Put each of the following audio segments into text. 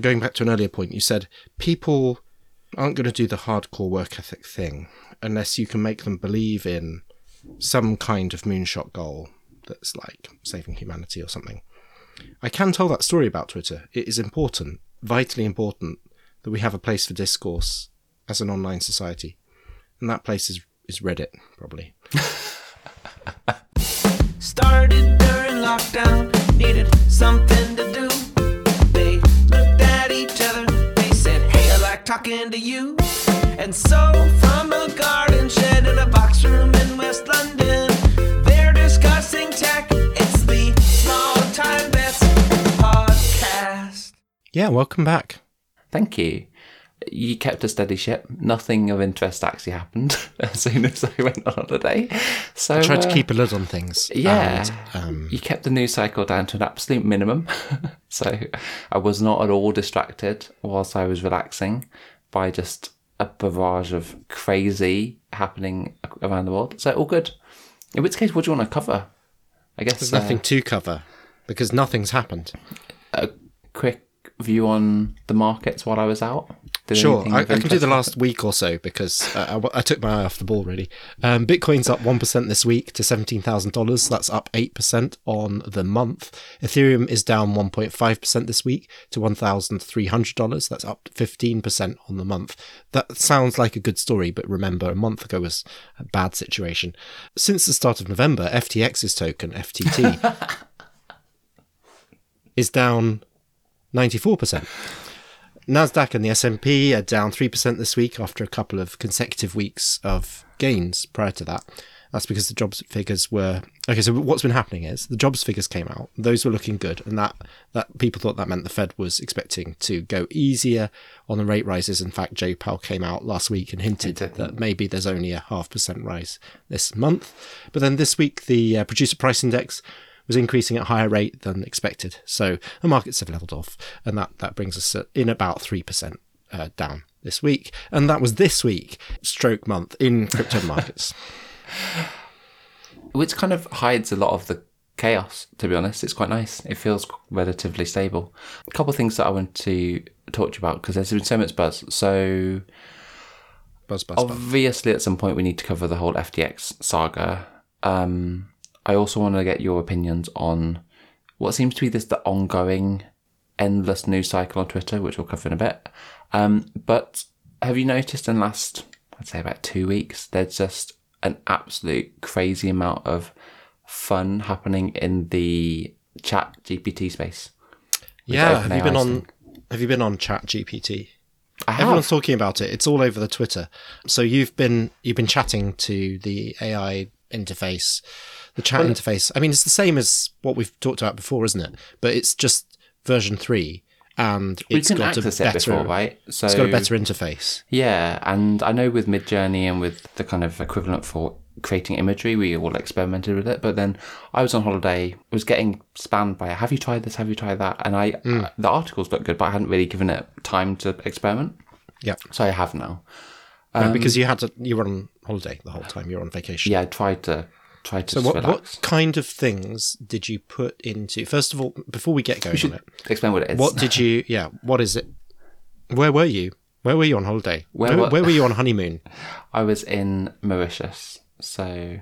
going back to an earlier point, you said people aren't going to do the hardcore work ethic thing unless you can make them believe in some kind of moonshot goal that's like saving humanity or something. I can tell that story about Twitter. It is important, vitally important, that we have a place for discourse as an online society. And that place is, is Reddit, probably. Started during lockdown, needed something to do. Talking to you. And so, from a garden shed in a box room in West London, they're discussing tech. It's the Small Time Bets podcast. Yeah, welcome back. Thank you. You kept a steady ship. Nothing of interest actually happened as soon as I went on holiday. So I tried uh, to keep a lid on things. Yeah, and, um, you kept the news cycle down to an absolute minimum. so I was not at all distracted whilst I was relaxing by just a barrage of crazy happening around the world. So all good. In which case, what do you want to cover? I guess there's nothing uh, to cover because nothing's happened. A quick view on the markets while I was out? Did sure, I, I, can do the last week or so because uh, I, I, took my eye off the ball really. Um, Bitcoin's up 1% this week to $17,000. That's up 8% on the month. Ethereum is down 1.5% this week to $1,300. That's up 15% on the month. That sounds like a good story, but remember, a month ago was a bad situation. Since the start of November, FTX's token, FTT, is down 94%. Nasdaq and the S&P are down 3% this week after a couple of consecutive weeks of gains prior to that. That's because the jobs figures were okay. So what's been happening is the jobs figures came out; those were looking good, and that that people thought that meant the Fed was expecting to go easier on the rate rises. In fact, Jay Powell came out last week and hinted that maybe there's only a half percent rise this month. But then this week, the uh, producer price index was increasing at a higher rate than expected. So the markets have leveled off, and that, that brings us in about 3% uh, down this week. And that was this week, stroke month in crypto markets. Which kind of hides a lot of the chaos, to be honest. It's quite nice. It feels relatively stable. A couple of things that I want to talk to you about because there's been so much buzz. So, buzz, buzz, obviously, buzz. at some point, we need to cover the whole FTX saga. Um, I also want to get your opinions on what seems to be this the ongoing endless news cycle on Twitter, which we'll cover in a bit. Um, but have you noticed in the last, I'd say about two weeks, there's just an absolute crazy amount of fun happening in the chat GPT space. Yeah, have you been on have you been on chat GPT? I have. Everyone's talking about it. It's all over the Twitter. So you've been you've been chatting to the AI interface the chat well, interface. I mean, it's the same as what we've talked about before, isn't it? But it's just version three, and it's got a better, before, right? So it's got a better interface. Yeah, and I know with Midjourney and with the kind of equivalent for creating imagery, we all experimented with it. But then I was on holiday, was getting spammed by, "Have you tried this? Have you tried that?" And I, mm. uh, the articles looked good, but I hadn't really given it time to experiment. Yeah, so I have now. Um, because you had to, you were on holiday the whole time. You're on vacation. Yeah, I tried to try to so what, what, kind of things did you put into first of all before we get going we on it explain what it is. what did you yeah what is it? Where were you? Where were you on holiday? Where, where, where were you on honeymoon? I was in mauritius so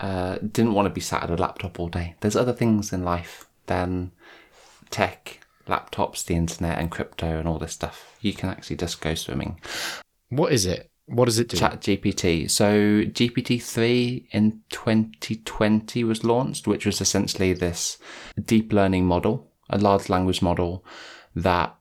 uh, didn't want to be sat at a laptop all day. There's other things in life than tech laptops the internet and crypto and all this stuff. You can actually just go swimming. What is it what does it do? Chat GPT. So GPT 3 in 2020 was launched, which was essentially this deep learning model, a large language model that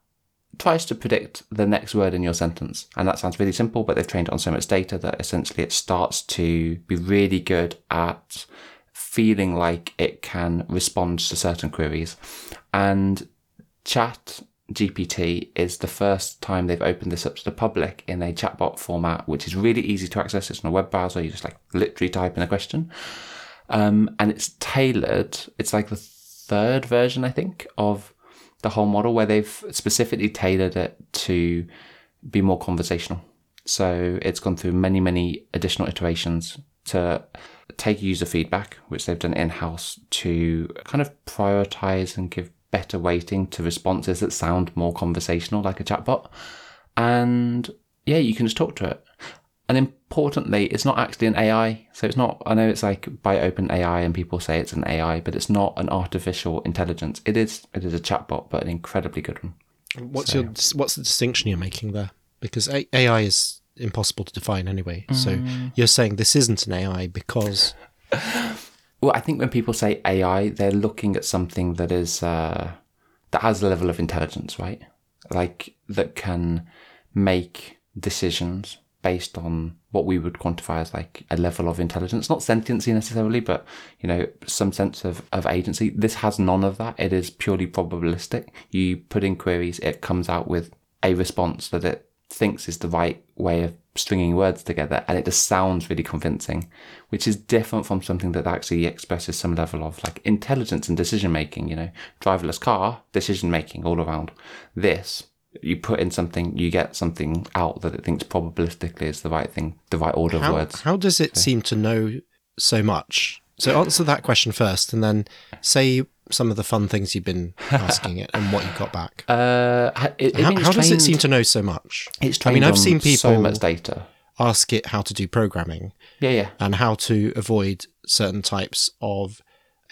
tries to predict the next word in your sentence. And that sounds really simple, but they've trained it on so much data that essentially it starts to be really good at feeling like it can respond to certain queries. And chat GPT is the first time they've opened this up to the public in a chatbot format, which is really easy to access. It's on a web browser. You just like literally type in a question. Um, and it's tailored. It's like the third version, I think, of the whole model where they've specifically tailored it to be more conversational. So it's gone through many, many additional iterations to take user feedback, which they've done in house to kind of prioritize and give better weighting to responses that sound more conversational, like a chatbot. And yeah, you can just talk to it. And importantly, it's not actually an AI. So it's not, I know it's like by open AI and people say it's an AI, but it's not an artificial intelligence. It is, it is a chatbot, but an incredibly good one. What's your what's the distinction you're making there? Because AI is impossible to define anyway. So mm. you're saying this isn't an AI because Well, I think when people say AI, they're looking at something that is uh, that has a level of intelligence, right? Like that can make decisions based on what we would quantify as like a level of intelligence, not sentiency necessarily, but you know some sense of, of agency. This has none of that. It is purely probabilistic. You put in queries, it comes out with a response that it thinks is the right way of stringing words together and it just sounds really convincing which is different from something that actually expresses some level of like intelligence and decision making you know? Driverless car decision making all around. This you put in something you get something out that it thinks probabilistically is the right thing the right order of words. how does it seem to know so much? So answer that question first, and then say some of the fun things you've been asking it and what you got back. uh it, how I mean, it's how does it seem to know so much? it's I mean, I've seen people so much data ask it how to do programming yeah yeah and how to avoid certain types of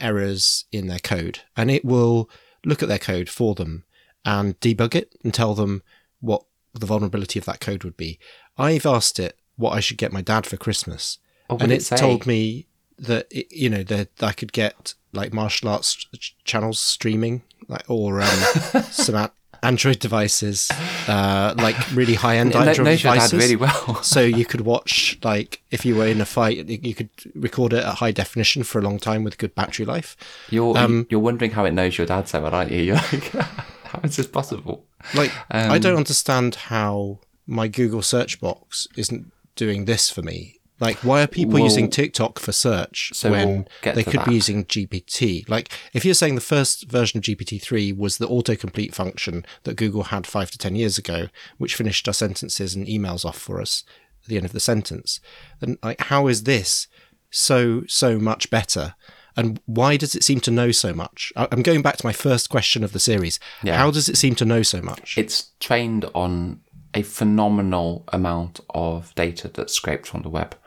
errors in their code. And it will look at their code for them and debug it and tell them what the vulnerability of that code would be. I've asked it what I should get my dad for Christmas. Oh, and it it told me that, you know, that I could get like martial arts ch- channels streaming like, or um, some Android devices, uh, like really high end Android dad devices really well so you could watch like if you were in a fight you could record it at high definition for a long time with good battery life You're Um, you're wondering how it knows your dad so well, aren't you? You're like, how is this possible? like i Um, don't understand how my google search box isn't doing this for me like why are people Well- using tiktok for search So when we'll they could be using gpt like if you're saying the first version of gpt-3 was the autocomplete function that google had five to ten years ago which finished our sentences and emails off for us at the end of the sentence then like how is this so so much better? And why does it seem to know so much? I'm going back to my first question of the series. Yeah. how does it seem to know so much? It's trained on a phenomenal amount of data that's scraped from the web.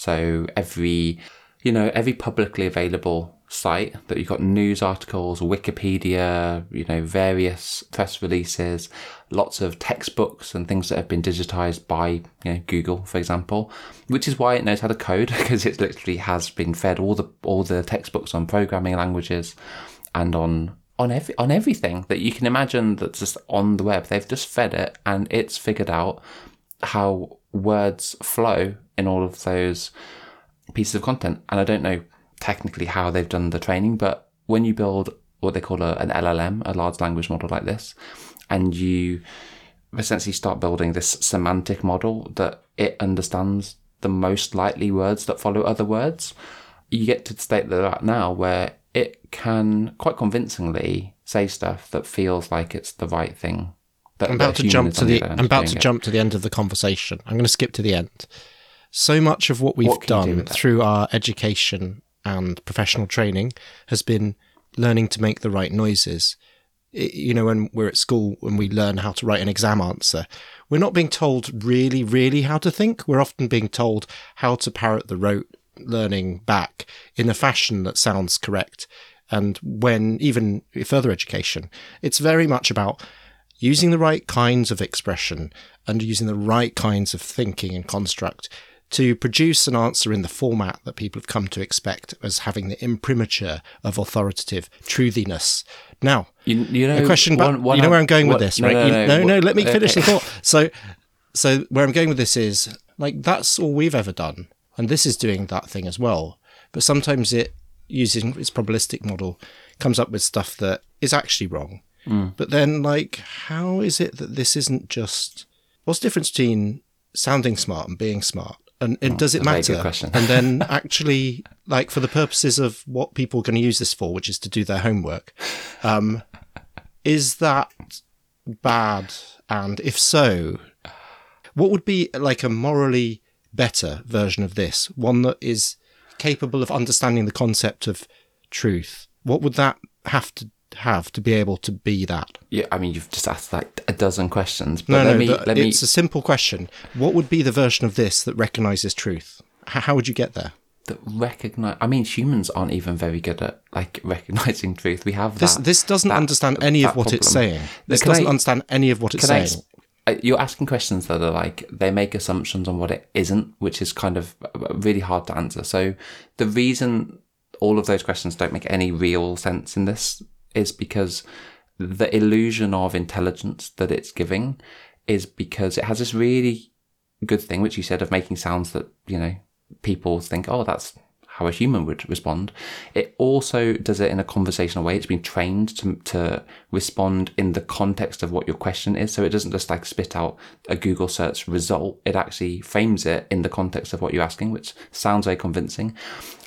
So every, you know, every publicly available site that you've got news articles, Wikipedia, you know, various press releases, lots of textbooks and things that have been digitized by, you know, Google, for example, which is why it knows how to code because it literally has been fed all the all the textbooks on programming languages and on on every on everything that you can imagine that's just on the web. They've just fed it and it's figured out how words flow in all of those pieces of content. And I don't know technically how they've done the training, but when you build what they call a, an LLM, a large language model like this, and you essentially start building this semantic model that it understands the most likely words that follow other words, you get to the state that at now where it can quite convincingly say stuff that feels like it's the right thing. That, I'm about to jump to the. end I'm about to it. jump to the end of the conversation. I'm going to skip to the end. So much of what we've What you do done through our education and professional training has been learning to make the right noises. I- You know, when we're at school, when we learn how to write an exam answer, we're not being told really, really how to think. We're often being told how to parrot the rote learning back in a fashion that sounds correct. And when even further education, it's very much about using the right kinds of expression and using the right kinds of thinking and construct to produce an answer in the format that people have come to expect as having the imprimatur of authoritative truthiness. Now, You, you know, a question about one- one you know where I'm going what- with this, no, right? No, You- no, no, no, let me finish the thought. So, so where I'm going with this is like that's all we've ever done, and this is doing that thing as well. But sometimes it using its probabilistic model comes up with stuff that is actually wrong. Mm. But then, like, how is it that this isn't just what's the difference between sounding smart and being smart? And, and does it Oh, a very matter? and then actually, like, for the purposes of what people are going to use this for, which is to do their homework, um, is that bad? And if so, what would be like a morally better version of this? One that is capable of understanding the concept of truth. What would that have to have to be able to be that? Yeah, I mean, you've just asked like a dozen questions, but No, let no, me but let me. it's a simple question. What would be the version of this that recognizes truth? H- how would you get there? that recognize. I mean, humans aren't even very good at like recognizing truth. We have This that. this doesn't that- understand any of what it's saying. This Can doesn't I- understand any of what it's Can I saying. uh, you're asking questions that are like they make assumptions on what it isn't, which is kind of uh, really hard to answer. So the reason all of those questions don't make any real sense in this is because the illusion of intelligence that it's giving is because it has this really good thing, which you said of making sounds that you know people think, oh, that's how a human would respond. It also does it in a conversational way. It's been trained to, to respond in the context of what your question is. So it doesn't just like spit out a Google search result. It actually frames it in the context of what you're asking, which sounds very convincing.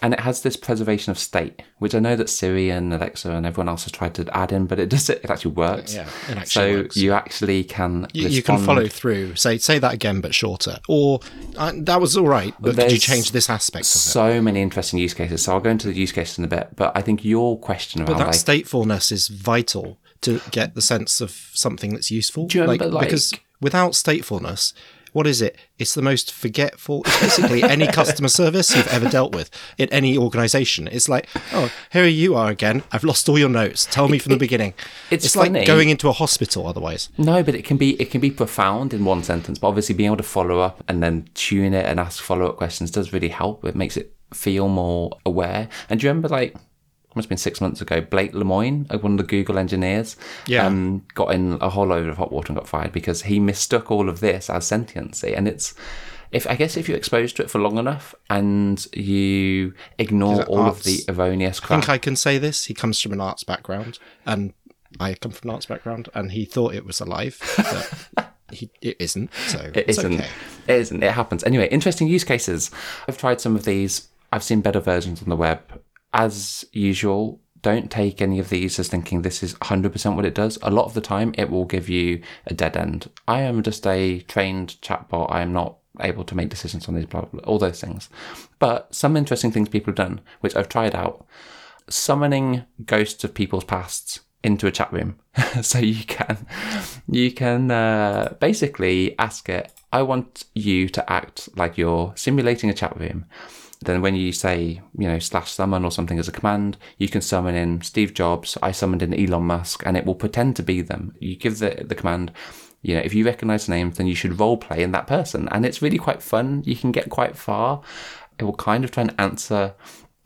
And it has this preservation of state, which I know that Siri and Alexa and everyone else has tried to add in, but it does it, it actually works. Yeah, it actually so works. you actually can You, you can follow through. Say say that again, but shorter. Or uh, that was all right, but could you change this aspect of it? so many interesting use cases. So I'll go into the use cases in a bit, but I think your question around But that like statefulness is vital to get the sense of something that's useful. Do you remember, like- because without statefulness, what is it? It's the most forgetful. It's basically any customer service you've ever dealt with in any organization. It's like, oh, here you are again. I've lost all your notes. Tell me from the beginning. it's it's like going into a hospital otherwise. No, but it can be it can be profound in one sentence, but obviously being able to follow up and then tune it and ask follow up questions does really help. It makes it feel more aware. And do you remember like must have been six months ago, Blake Lemoine, uh, one of the Google engineers, Yeah. um, got in a whole load of hot water and got fired because he mistook all of this as sentiency. And it's if I guess if you're exposed to it for long enough and you ignore it all of the arts? erroneous I crap. think I can say this. He comes from an arts background, and I come from an arts background, and he thought it was alive, but he, it isn't. So it's isn't. okay. It isn't. It happens. Anyway, interesting use cases. I've tried some of these. I've seen better versions on the web. As usual, don't take any of these as thinking this is 100% what it does. A lot of the time, it will give you a dead end. I am just a trained chatbot. I am not able to make decisions on these, blah, blah, blah, all those things. But some interesting things people have done, which I've tried out summoning ghosts of people's pasts into a chat room. so you can you can uh, basically ask it, I want you to act like you're simulating a chat room. Then when you say, you know, slash summon or something as a command, you can summon in Steve Jobs, I summoned in Elon Musk, and it will pretend to be them. You give the, the command, you know, if you recognize names, then you should role play in that person. And it's really quite fun. You can get quite far. It will kind of try and answer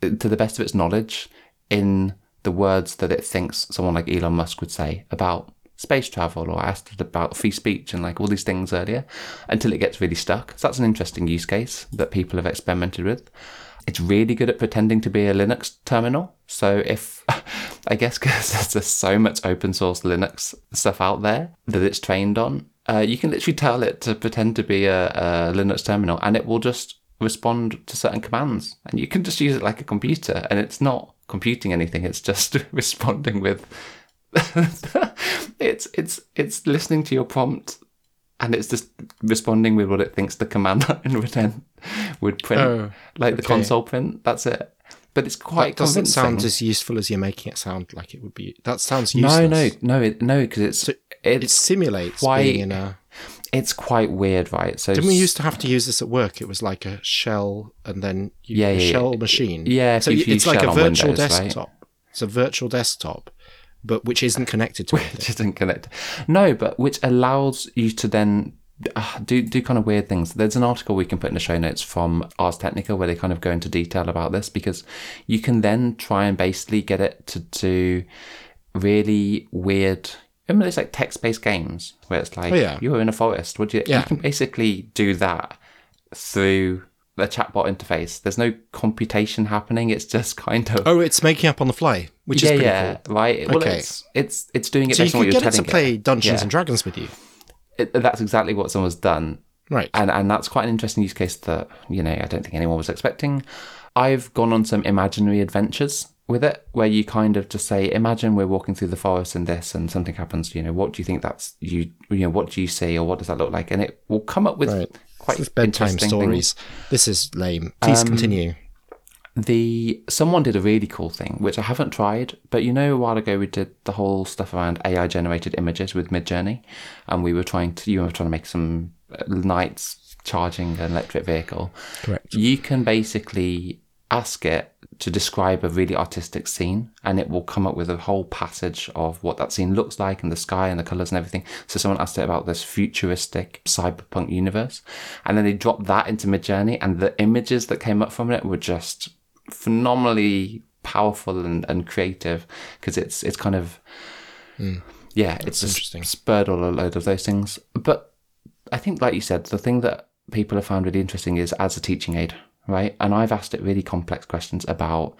uh, to the best of its knowledge in the words that it thinks someone like Elon Musk would say about space travel or I asked about free speech and like all these things earlier until it gets really stuck. So that's an interesting use case that people have experimented with. It's really good at pretending to be a Linux terminal. So if, I guess because there's just so much open source Linux stuff out there that it's trained on, uh, you can literally tell it to pretend to be a, a Linux terminal and it will just respond to certain commands. And you can just use it like a computer and it's not computing anything. It's just responding with it's it's it's listening to your prompt and it's just responding with what it thinks the command line would then would print Oh, like the console print that's it but it's quite That doesn't sound as useful as you're making it sound like it would be. That sounds useful. no no no it, no because it's it it's simulates Why- being in a. it's quite weird right so Didn't we used to have to use this at work? It was like a shell and then you, Yeah, a yeah, shell yeah. machine. Yeah, so it's like a virtual Windows, right? desktop. It's a virtual desktop, but which isn't connected to anything. just didn't connected. No, but which allows you to then uh, do do kind of weird things. There's an article we can put in the show notes from Ars Technica where they kind of go into detail about this because you can then try and basically get it to do really weird. Remember, there's like text-based games where it's like Oh, yeah. you were in a forest. Would you? Yeah. You can basically do that through the chatbot interface. There's no computation happening. It's just kind of Oh, it's making up on the fly, which yeah, is pretty yeah, cool. right. Well, Okay. it's it's it's doing it So you based on what could get it to play Dungeons Yeah. and Dragons with you, it, that's exactly what someone's done right? and and that's quite an interesting use case that you know I don't think anyone was expecting. I've gone on some imaginary adventures with it where you kind of just say, imagine we're walking through the forest and this and something happens. You know, what do you think that's you? You know, what do you see or what does that look like? And it will come up with Right. Quite bedtime stories. This is lame. Please Um, continue. the someone did a really cool thing which I haven't tried, but you know a while ago we did the whole stuff around AI generated images with Midjourney, and we were trying to you were trying to make some uh, knights charging an electric vehicle. Correct. You can basically ask it to describe a really artistic scene and it will come up with a whole passage of what that scene looks like and the sky and the colors and everything. So someone asked it about this futuristic cyberpunk universe and then they dropped that into Midjourney and the images that came up from it were just phenomenally powerful and, and creative because it's it's kind of hmm. yeah it's just interesting. spurred all a load of those things but I think like you said the thing that people have found really interesting is as a teaching aid right? And I've asked it really complex questions about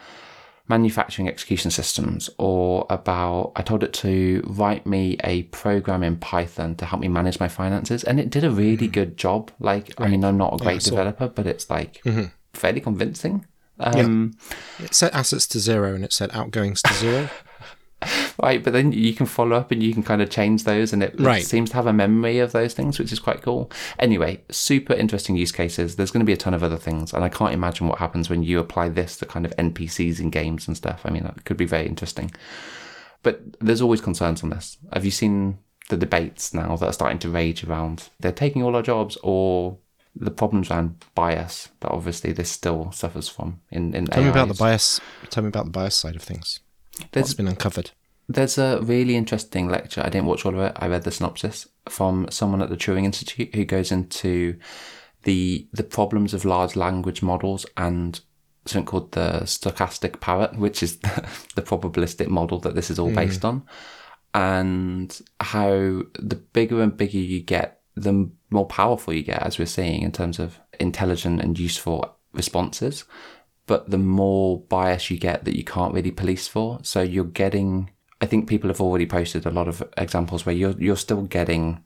manufacturing execution systems or about I told it to write me a program in Python to help me manage my finances. And it did a really good job. Like I mean I'm not a great saw. developer but it's like fairly convincing. Um, It set assets to zero and it set outgoings to zero. right but then you can follow up and you can kind of change those and it, it Right. seems to have a memory of those things which is quite cool anyway super interesting use cases there's going to be a ton of other things and i can't imagine what happens when you apply this to kind of npcs in games and stuff i mean that could be very interesting but there's always concerns on this have you seen the debates now that are starting to rage around they're taking all our jobs or the problems around bias that obviously this still suffers from in in Tell me about the bias. Tell me about the bias side of things. There's What's been uncovered? There's a really interesting lecture. I didn't watch all of it. I read the synopsis from someone at the Turing Institute who goes into the the problems of large language models and something called the stochastic parrot, which is the probabilistic model that this is all hmm. based on, and how the bigger and bigger you get, the more powerful you get, as we're seeing in terms of intelligent and useful responses but the more bias you get that you can't really police for. So you're getting, I think people have already posted a lot of examples where you're, you're still getting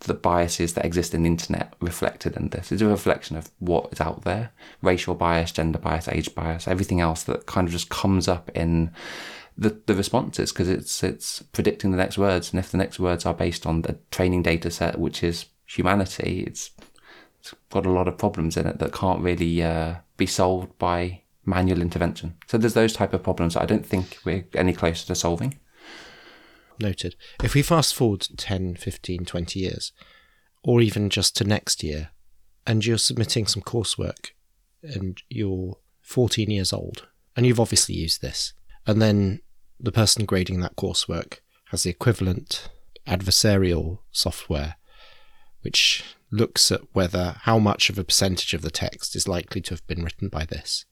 the biases that exist in the internet reflected in this. It's a reflection of what is out there racial bias, gender bias, age bias, everything else that kind of just comes up in the, the responses because it's, it's predicting the next words. And if the next words are based on the training data set, which is humanity, it's, it's got a lot of problems in it that can't really uh, be solved by manual intervention. So there's those type of problems I don't think we're any closer to solving. Noted. If we fast forward 10, 15, 20 years, or even just to next year, and you're submitting some coursework and you're 14 years old, and you've obviously used this, and then the person grading that coursework has the equivalent adversarial software, which looks at whether how much of a percentage of the text is likely to have been written by this.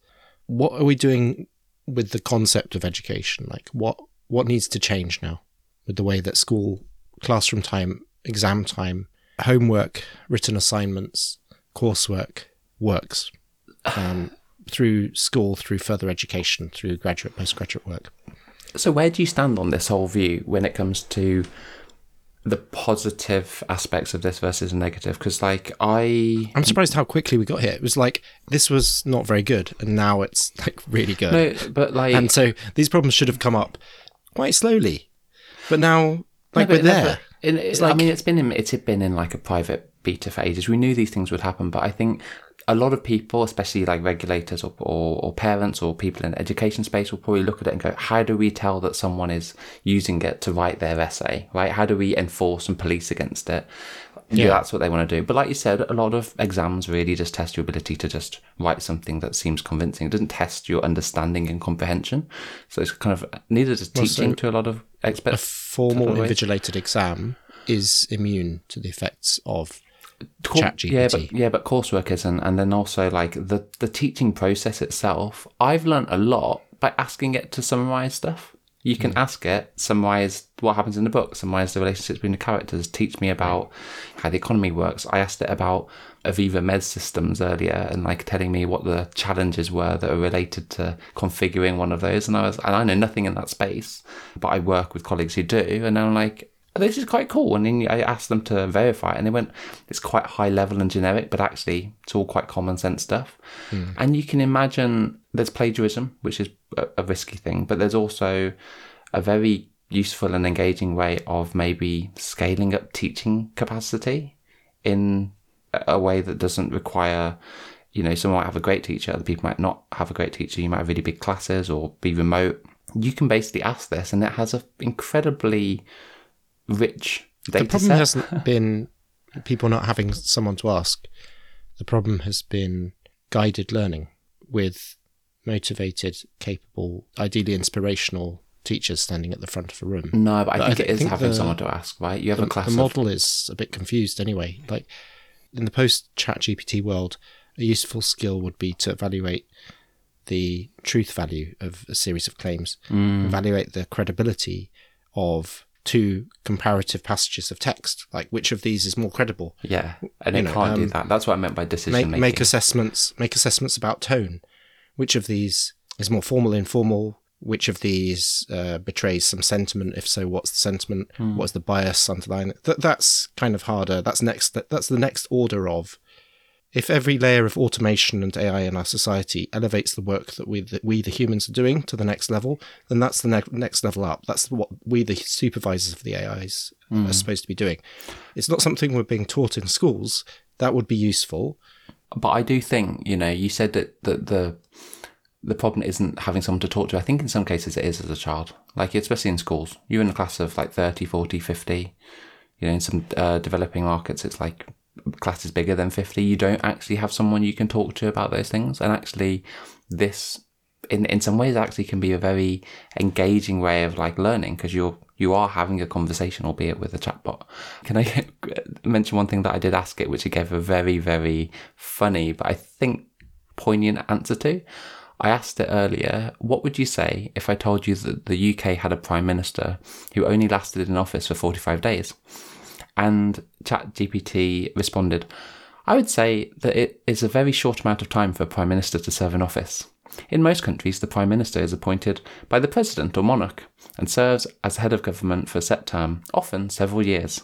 What are we doing with the concept of education? Like what what needs to change now with the way that school classroom time, exam time, homework, written assignments, coursework works um, through school, through further education, through graduate, postgraduate work. So where do you stand on this whole view when it comes to the positive aspects of this versus the negative? Because like I I'm surprised how quickly we got here. It was like this was not very good, and now it's like really good. no, but like and so these problems should have come up quite slowly, but now like No, we're but never- there. it- it- I mean, it's been in, it's been in like a private beta ages. We knew these things would happen, but I think a lot of people, especially like regulators or, or, or parents or people in the education space, will probably look at it and go, "How do we tell that someone is using it to write their essay? Right? How do we enforce and police against it?" Yeah, Yeah. that's what they want to do. But like you said, a lot of exams really just test your ability to just write something that seems convincing. It doesn't test your understanding and comprehension. So it's kind of neither is teaching to a lot of A experts. formal Totally. invigilated exam is immune to the effects of Cour- ChatGPT. Yeah, but yeah, but coursework isn't, and then also like the the teaching process itself. I've learnt a lot by asking it to summarize stuff. You can hmm. ask it summarize what happens in the book, summarize the relationships between the characters, teach me about how the economy works. I asked it about AVEVA MES Systems earlier, and like telling me what the challenges were that are related to configuring one of those. And I was, and I know nothing in that space, but I work with colleagues who do, and I'm like, this is quite cool. And then I asked them to verify it, and they went, it's quite high level and generic, but actually it's all quite common sense stuff. Hmm. And you can imagine there's plagiarism, which is a, a risky thing, but there's also a very useful and engaging way of maybe scaling up teaching capacity in a- a way that doesn't require you know, someone might have a great teacher, other people might not have a great teacher. You might have really big classes or be remote. You can basically ask this, and it has an incredibly rich data the problem set. hasn't been people not having someone to ask. The problem has been guided learning with motivated, capable, ideally inspirational teachers standing at the front of a room. no, but I But I think thi- it is think having the- someone to ask, right? You have The, a class the of model is a bit confused anyway. Like in the post chat GPT world, a useful skill would be to evaluate the truth value of a series of claims, Mm. evaluate the credibility of two comparative passages of text, like which of these is more credible. yeah, and you it know, can't do um, that. That's what I meant by decision make, making. make assessments make assessments about tone which of these is more formal informal which of these uh, betrays some sentiment if so what's the sentiment Hmm. what's the bias underlying it Th- that's kind of harder that's next that's the next order of if every layer of automation and AI in our society elevates the work that we, that we the humans are doing to the next level, then that's the ne- next level up. That's what we, the supervisors of the AIs, are supposed to be doing. It's not something we're being taught in schools. That would be useful. But I do think, you know, you said that, that the the problem isn't having someone to talk to. I think in some cases it is as a child, like especially in schools. You're in a class of like 30, 40, 50. You know, in some uh, developing markets, it's like classes bigger than 50. You don't actually have someone you can talk to about those things. And actually, this, in, in some ways, actually can be a very engaging way of like learning because you're you are having a conversation, albeit with a chatbot. Can I mention one thing that I did ask it, which it gave a very, very funny, but I think poignant answer to? I asked it earlier, what would you say if I told you that the UK had a prime minister who only lasted in office for 45 days? And ChatGPT responded, I would say that it is a very short amount of time for a prime minister to serve in office. In most countries, the prime minister is appointed by the president or monarch and serves as head of government for a set term, often several years.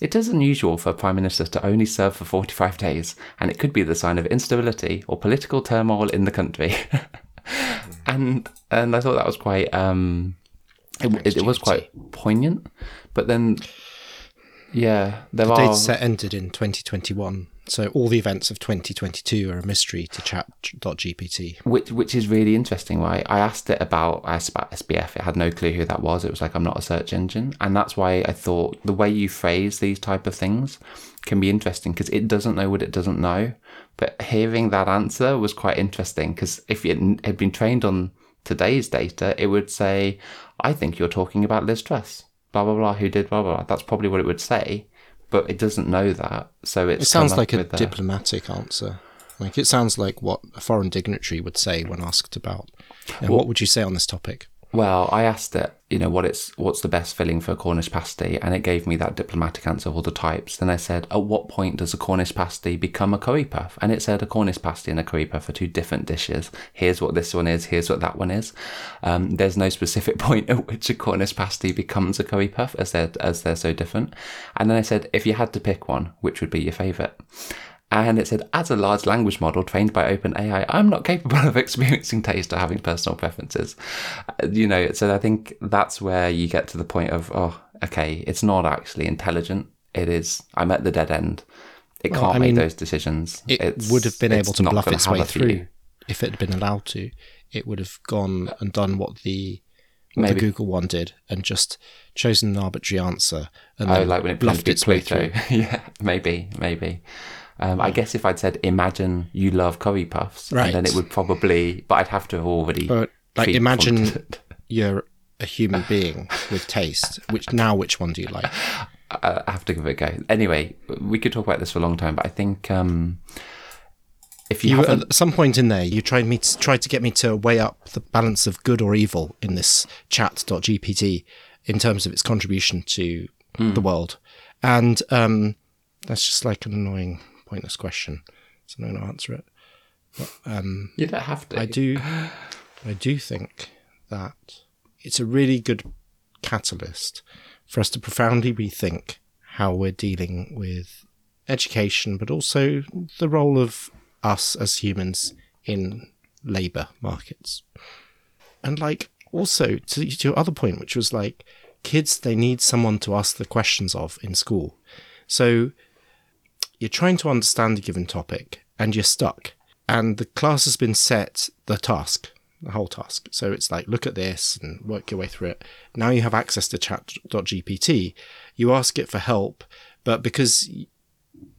It is unusual for a prime minister to only serve for 45 days, and it could be the sign of instability or political turmoil in the country. and and I thought that was quite um, it, it, it was quite poignant. But then, yeah, there The are data set ended in 2021, so all the events of 2022 are a mystery to chat.gpt. which which is really interesting, right? I asked it about I asked about SBF. It had no clue who that was. It was like I'm not a search engine, and that's why I thought the way you phrase these type of things can be interesting because it doesn't know what it doesn't know. But hearing that answer was quite interesting because if it had been trained on today's data, it would say, "I think you're talking about Liz Truss." Blah blah blah. Who did blah blah blah. That's probably what it would say, but it doesn't know that. So it's It sounds like a diplomatic answer. Like it sounds like what a foreign dignitary would say when asked about. And what would you say on this topic? Well, I asked it, you know, what it's what's the best filling for a Cornish pasty, and it gave me that diplomatic answer of all the types. Then I said, at what point does a Cornish pasty become a curry puff? And it said a Cornish pasty and a curry puff are two different dishes. Here's what this one is. Here's what that one is. Um, there's no specific point at which a Cornish pasty becomes a curry puff, as they're as they're so different. And then I said, if you had to pick one, which would be your favourite? And it said, as a large language model trained by OpenAI, I'm not capable of experiencing taste or having personal preferences. Uh, You know, so I think that's where you get to the point of, oh, okay, it's not actually intelligent. It is, I'm at the dead end. It Well, can't I make mean, those decisions. It It's- would have been able to bluff its way through if it had been allowed to. It would have gone and done what the what the Google one did and just chosen an arbitrary answer and Oh, then like when it bluffed bluffed its way through. yeah, maybe, maybe. Um, I guess if I'd said, imagine you love curry puffs, Right. and then it would probably, but I'd have to have already. But like, imagine prompted. you're a human being with taste. Which now, which one do you like? I I have to give it a go. Anyway, we could talk about this for a long time, but I think um, if you, You at some point in there, you tried me to, tried to get me to weigh up the balance of good or evil in this chat.gpt in terms of its contribution to Hmm. the world, and um, that's just like an annoying, pointless question. So I'm not going to answer it. But, um, you don't have to. I do, I do think that it's a really good catalyst for us to profoundly rethink how we're dealing with education, but also the role of us as humans in labour markets. And like also to, to your other point, which was like kids, they need someone to ask the questions of in school. So you're trying to understand a given topic and you're stuck. and the class has been set the task, the whole task. So it's like, look at this and work your way through it. Now you have access to chat.gpt. You ask it for help, but because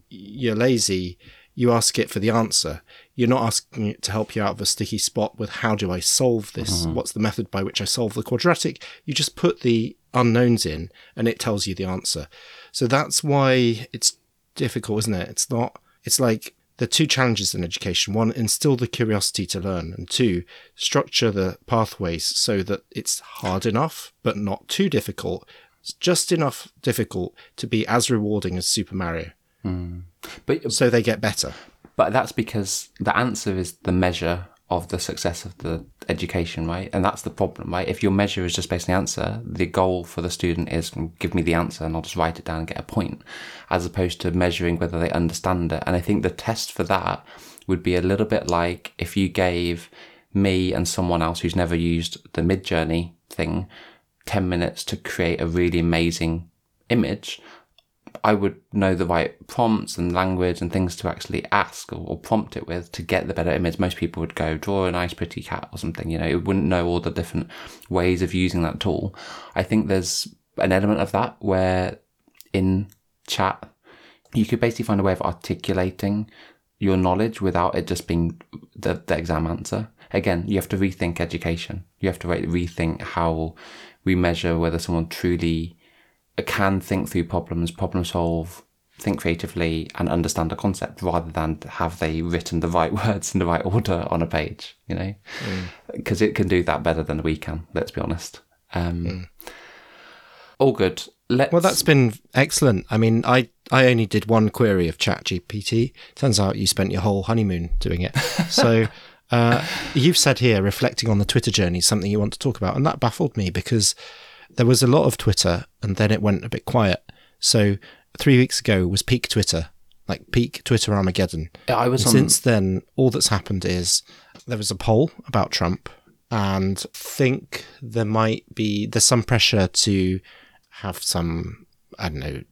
you're lazy, you ask it for the answer. You're not asking it to help you out of a sticky spot with how do I solve this? Mm-hmm. What's the method by which I solve the quadratic? You just put the unknowns in and it tells you the answer. So that's why it's difficult, isn't it? It's not, it's like there are two challenges in education. One, instill the curiosity to learn. And two, structure the pathways so that it's hard enough, but not too difficult. It's just enough difficult to be as rewarding as Super Mario. Mm. But so they get better. But that's because the answer is the measure of the success of the education, right? And that's the problem, right? If your measure is just based on the answer, the goal for the student is give me the answer and I'll just write it down and get a point, as opposed to measuring whether they understand it. And I think the test for that would be a little bit like if you gave me and someone else who's never used the Midjourney thing 10 minutes to create a really amazing image I would know the right prompts and language and things to actually ask or, or, prompt it with to get the better image. Most people would go draw a nice pretty cat or something, you know, it wouldn't know all the different ways of using that tool. I think there's an element of that where in chat, you could basically find a way of articulating your knowledge without it just being the, the exam answer. Again, you have to rethink education. You have to rethink how we measure whether someone truly can think through problems, problem solve, think creatively, and understand a concept rather than have they written the right words in the right order on a page, you know? Because mm. it can do that better than we can, let's be honest. Um, mm. All good. Let's... Well, that's been excellent. I mean, I, I only did one query of ChatGPT. Turns out you spent your whole honeymoon doing it. So. Uh, you've said here, reflecting on the Twitter journey, is something you want to talk about, and that baffled me because there was a lot of Twitter and then it went a bit quiet. So three weeks ago was peak Twitter, like peak Twitter Armageddon. I was on... Since then, all that's happened is there was a poll about Trump and think there might be, there's some pressure to have some, I don't know,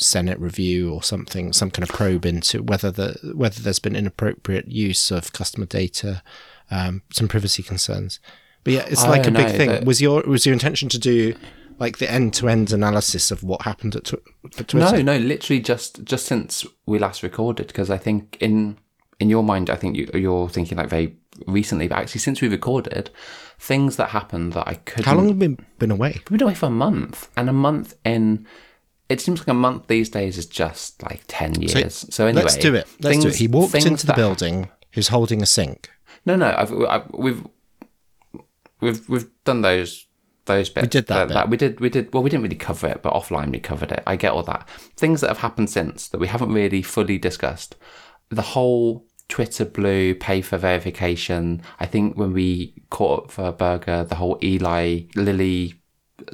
Senate review or something, some kind of probe into whether the whether there's been inappropriate use of customer data, um, some privacy concerns. But yeah, it's like a big thing. That... Was your was your intention to do like the end to end analysis of what happened at, tw- at Twitter? No, no, literally just just since we last recorded, because I think in in your mind, I think you, you're thinking like very recently, but actually since we recorded, things that happened that I could. How long have we been been away? We've been away for a month, and a month in. It seems like a month these days is just like ten years. So, so anyway, let's do it. Let's things, do it. He walked into the building. He's holding a sink. No, no, I've, I've, we've we've we've done those those bits. We did that, that, We did we did well. We didn't really cover it, but offline we covered it. I get all that. Things that have happened since that we haven't really fully discussed. The whole Twitter Blue pay for verification. I think when we caught up for a burger, the whole Eli Lilly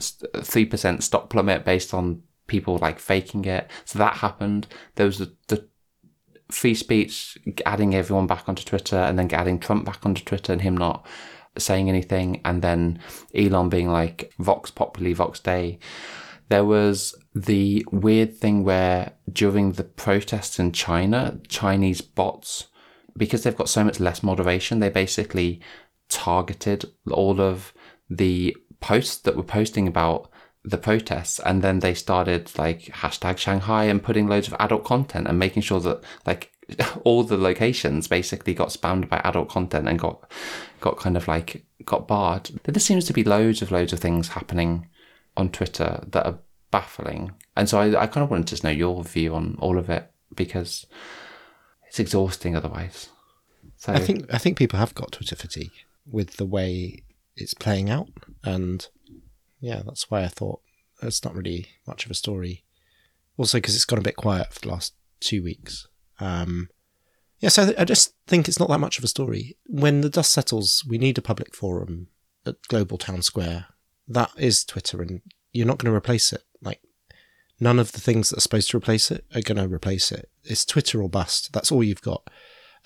three percent stock plummet based on people like faking it. So that happened. There was the, the free speech, adding everyone back onto Twitter, and then adding Trump back onto Twitter, and him not saying anything, and then Elon being like Vox Populi, Vox Dei. There was the weird thing where during the protests in China, Chinese bots, because they've got so much less moderation, they basically targeted all of the posts that were posting about the protests and then they started like hashtag Shanghai and putting loads of adult content and making sure that like all the locations basically got spammed by adult content and got got kind of like got barred. There seems to be loads of loads of things happening on Twitter that are baffling, and so I, I kind of wanted to know your view on all of it because it's exhausting otherwise. So I think I think people have got Twitter fatigue with the way it's playing out, and yeah, that's why I thought it's not really much of a story. Also, because it's gone a bit quiet for the last two weeks. Um, yeah, so I just think it's not that much of a story. When the dust settles, we need a public forum at Global Town Square. That is Twitter, and you're not going to replace it. Like, none of the things that are supposed to replace it are going to replace it. It's Twitter or bust. That's all you've got.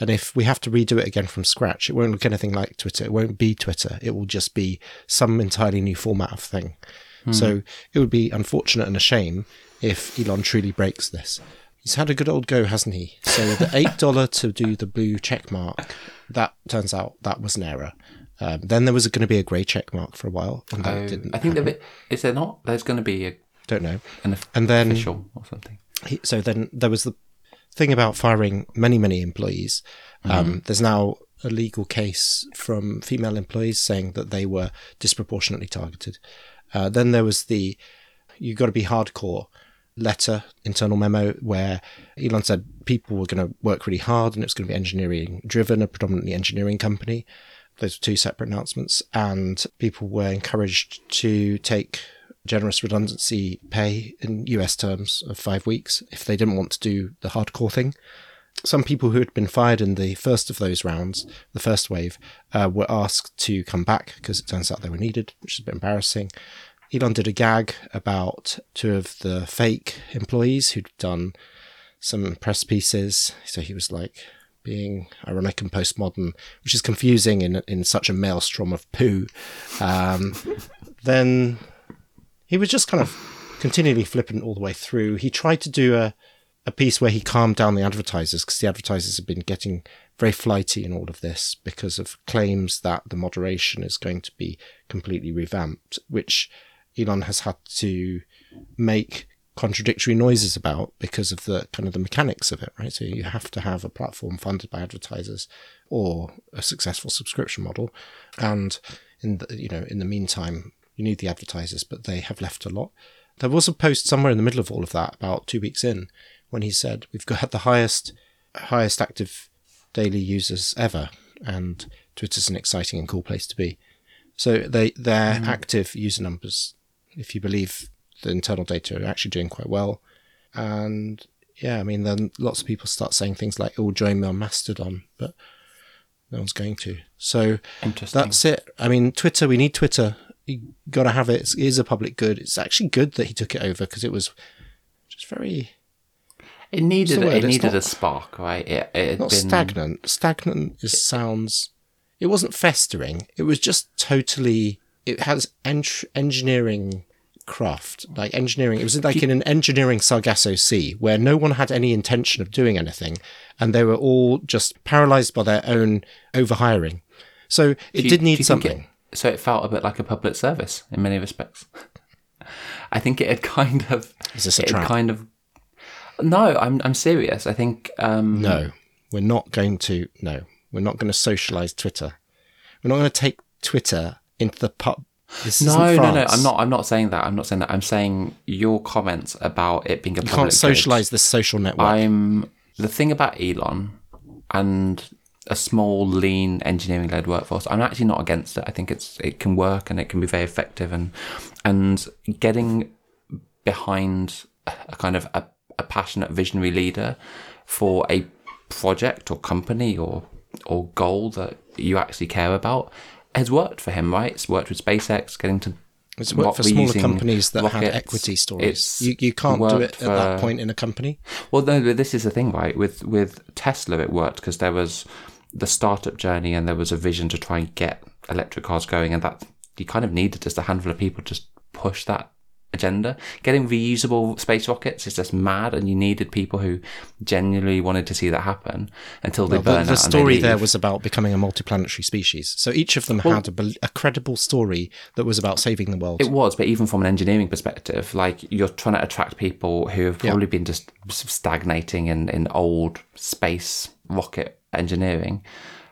And if we have to redo it again from scratch, it won't look anything like Twitter. It won't be Twitter. It will just be some entirely new format of thing. Hmm. So it would be unfortunate and a shame if Elon truly breaks this He's had a good old go, hasn't he? So the eight dollar to do the blue check mark, that turns out that was an error. Um, then there was going to be a grey check mark for a while, and that Oh, didn't. I think there is there not. There's going to be a, Don't know. an And then official or something. he, so then there was the thing about firing many many employees. Um, there's now a legal case from female employees saying that they were disproportionately targeted. Uh, then there was the—you've got to be hardcore letter internal memo where Elon said people were going to work really hard and it was going to be engineering driven, a predominantly engineering company. Those were two separate announcements, and people were encouraged to take generous redundancy pay in US terms of five weeks if they didn't want to do the hardcore thing. Some people who had been fired in the first of those rounds, the first wave, uh, were asked to come back because it turns out they were needed, which is a bit embarrassing. Elon did a gag about two of the fake employees who'd done some press pieces. So he was like being ironic and postmodern, which is confusing in in such a maelstrom of poo. Um, then he was just kind of continually flippant all the way through. He tried to do a, a piece where he calmed down the advertisers because the advertisers have been getting very flighty in all of this because of claims that the moderation is going to be completely revamped, which Elon has had to make contradictory noises about because of the kind of the mechanics of it, right? So you have to have a platform funded by advertisers or a successful subscription model, and in the you know in the meantime you need the advertisers, but they have left a lot. There was a post somewhere in the middle of all of that, about two weeks in, when he said we've got the highest highest active daily users ever, and Twitter's an exciting and cool place to be. So they their mm. active user numbers, if you believe the internal data, are actually doing quite well. And yeah, I mean, then lots of people start saying things like, "Oh, join me on Mastodon," but no one's going to. So that's it. I mean, Twitter. We need Twitter. You got to have it. It's, a public good. It's actually good that he took it over because it was just very it needed it needed not- a spark, right? It, it had not been stagnant. Stagnant is sounds. It wasn't festering. It was just totally. It has en- engineering craft, like engineering. It was like in an engineering Sargasso Sea where no one had any intention of doing anything, and they were all just paralyzed by their own overhiring. So it you- did need something. It, so it felt a bit like a public service in many respects. I think it had kind of. Is this a trap? kind of. No, I'm I'm serious. I think um, No, we're not going to. No, we're not going to socialize Twitter. We're not going to take Twitter into the pub. This No, no, no. I'm not. I'm not saying that. I'm not saying that. I'm saying your comments about it being a You public can't socialize this social network. I'm the thing about Elon and a small, lean, engineering-led workforce. I'm actually not against it. I think it's it can work and it can be very effective and and getting behind a kind of a, a passionate visionary leader for a project or company or or goal that you actually care about has worked for him, right? It's worked with SpaceX, getting to It's worked for smaller companies that have equity stories. You, you can't do it at that point in a company. Well, no, but this is the thing, right? With with Tesla, it worked because there was the startup journey and there was a vision to try and get electric cars going, and that you kind of needed just a handful of people to just push that agenda. Getting reusable space rockets is just mad, and you needed people who genuinely wanted to see that happen until they Well, burn the, the out. and they story there was about becoming a multiplanetary species. So each of them had a, a credible story that was about saving the world. It was, but even from an engineering perspective, like you're trying to attract people who have probably been just stagnating in, in old space rocket engineering.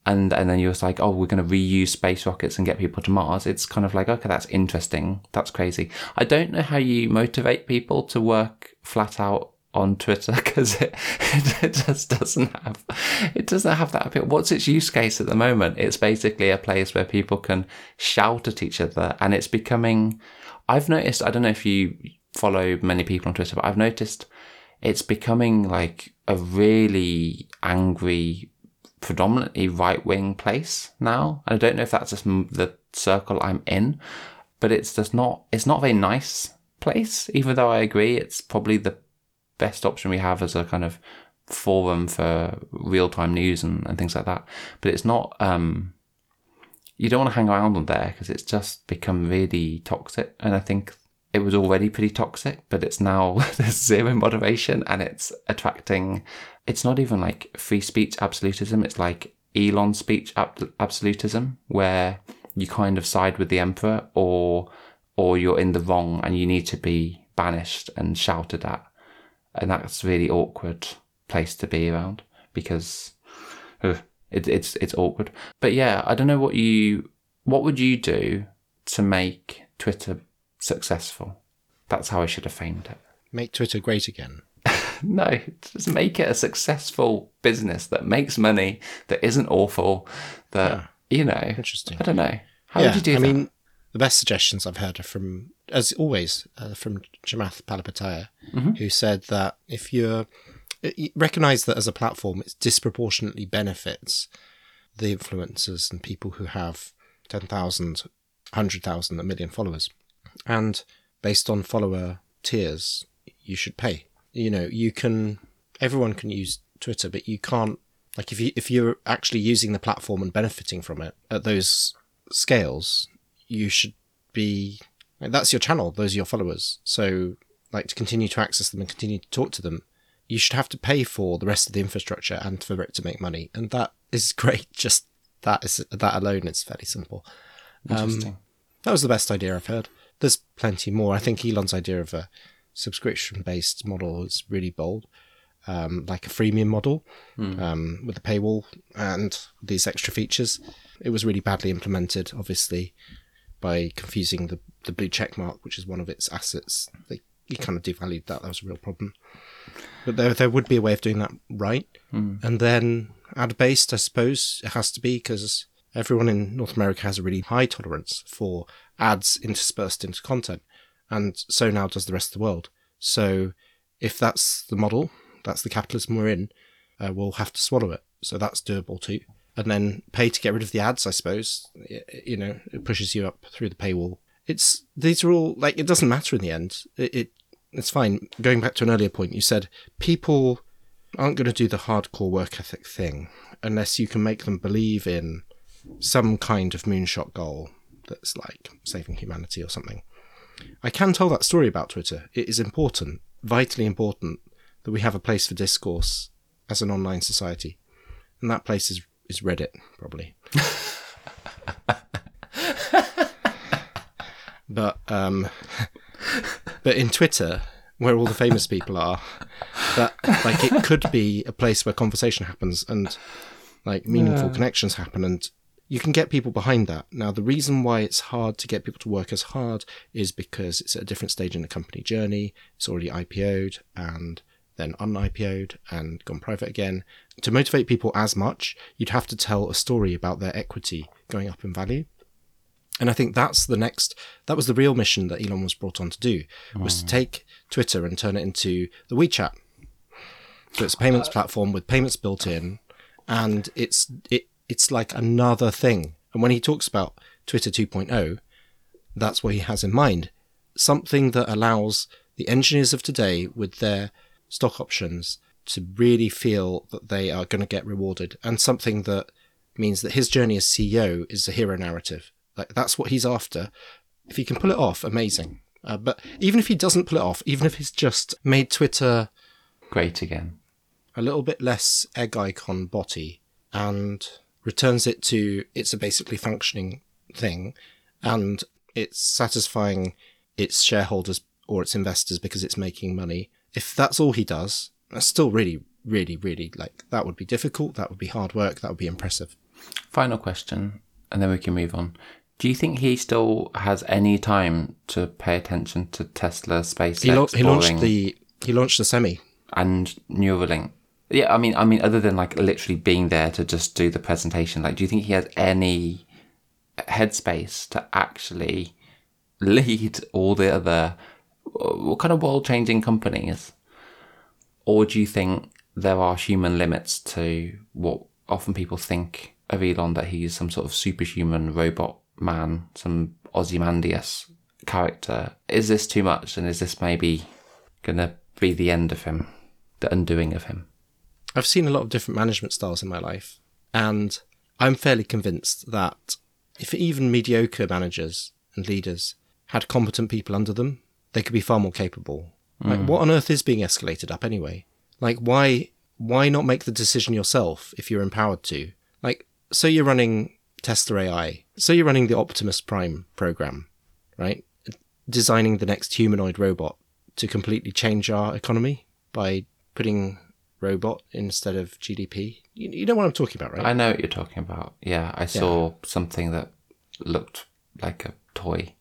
And and then you're like, oh, we're going to reuse space rockets and get people to Mars. It's kind of like, okay, that's interesting. That's crazy. I don't know how you motivate people to work flat out on Twitter because it, it just doesn't have it doesn't have that appeal. What's its use case at the moment? It's basically a place where people can shout at each other, and it's becoming. I've noticed. I don't know if you follow many people on Twitter, but I've noticed it's becoming like a really angry, predominantly right wing place now. And I don't know if that's just the circle I'm in, but it's just not. It's not a very nice place. Even though I agree, it's probably the best option we have as a kind of forum for real time news and, and things like that. But it's not. Um, you don't want to hang around on there because it's just become really toxic. And I think it was already pretty toxic, but it's now there's zero moderation and it's attracting. It's not even like free speech absolutism. It's like Elon speech ab- absolutism, where you kind of side with the emperor, or or you're in the wrong and you need to be banished and shouted at, and that's really awkward place to be around because ugh, it, it's it's awkward. But yeah, I don't know what you what would you do to make Twitter successful? That's how I should have framed it. Make Twitter great again. no, just make it a successful business that makes money, that isn't awful, that you know. Interesting. I don't know. How yeah, would you do I that? mean, the best suggestions I've heard are from, as always, uh, from Chamath Palihapitiya, Mm-hmm. who said that if you're you recognize that as a platform, it disproportionately benefits the influencers and people who have 10,000, 100,000, a million followers. And based on follower tiers, you should pay. You know, you can, everyone can use Twitter, but you can't, like, if you, if you're actually using the platform and benefiting from it at those scales, you should be, like, that's your channel, those are your followers. So, like, to continue to access them and continue to talk to them, you should have to pay for the rest of the infrastructure and for it to make money. And that is great. Just that is that alone is fairly simple. Um, Interesting. That was the best idea I've heard. There's plenty more. I think Elon's idea of a subscription based model is really bold. Um, like a freemium model um, with a paywall and these extra features. It was really badly implemented, obviously, by confusing the, the blue check mark, which is one of its assets. They, he kind of devalued that. That was a real problem. But there, there would be a way of doing that right. And then ad based, I suppose it has to be because everyone in North America has a really high tolerance for ads interspersed into content. And so now does the rest of the world. So if that's the model, that's the capitalism we're in, uh, we'll have to swallow it. So that's doable too. And then pay to get rid of the ads, I suppose. Y- You know, it pushes you up through the paywall. It's these are all like it doesn't matter in the end. It, it it's fine. Going back to an earlier point, you said people aren't going to do the hardcore work ethic thing unless you can make them believe in some kind of moonshot goal that's like saving humanity or something. I can tell that story about Twitter. It is important, vitally important, that we have a place for discourse as an online society. And that place is, is Reddit, probably. but um, but in Twitter, where all the famous people are, that like it could be a place where conversation happens and like meaningful connections happen and you can get people behind that. Now, the reason why it's hard to get people to work as hard is because it's at a different stage in the company journey. It's already IPO'd and then un-IPO'd and gone private again. To motivate people as much, you'd have to tell a story about their equity going up in value. And I think that's the next, that was the real mission that Elon was brought on to do, was to mm. take Twitter and turn it into the WeChat. So it's a payments uh, platform with payments built in, and it's it it's like another thing. And when he talks about Twitter 2.0, that's what he has in mind. Something that allows the engineers of today with their stock options to really feel that they are going to get rewarded and something that means that his journey as CEO is a hero narrative. Like that's what he's after. If he can pull it off, amazing. Uh, but even if he doesn't pull it off, even if he's just made Twitter Great again. a little bit less egg icon botty and returns it to it's a basically functioning thing and it's satisfying its shareholders or its investors because it's making money. If that's all he does, that's still really, really, really like that would be difficult. That would be hard work. That would be impressive. Final question, and then we can move on. Do you think he still has any time to pay attention to Tesla, SpaceX, He, he launched the he launched the semi. and Neuralink? Yeah, I mean, I mean, other than like literally being there to just do the presentation, like, do you think he has any headspace to actually lead all the other what kind of world-changing companies, or do you think there are human limits to what often people think of Elon that he's some sort of superhuman robot man, some Ozymandias character? Is this too much, and is this maybe gonna be the end of him, the undoing of him? I've seen a lot of different management styles in my life, and I'm fairly convinced that if even mediocre managers and leaders had competent people under them, they could be far more capable. Like, hmm. what on earth is being escalated up anyway? Like, why why not make the decision yourself if you're empowered to? Like, so you're running Tesla AI, so you're running the Optimus Prime program, right? Designing the next humanoid robot to completely change our economy by putting robot instead of GDP. You, you know what I'm talking about, right? I know what you're talking about. Yeah, I saw something that looked like a toy.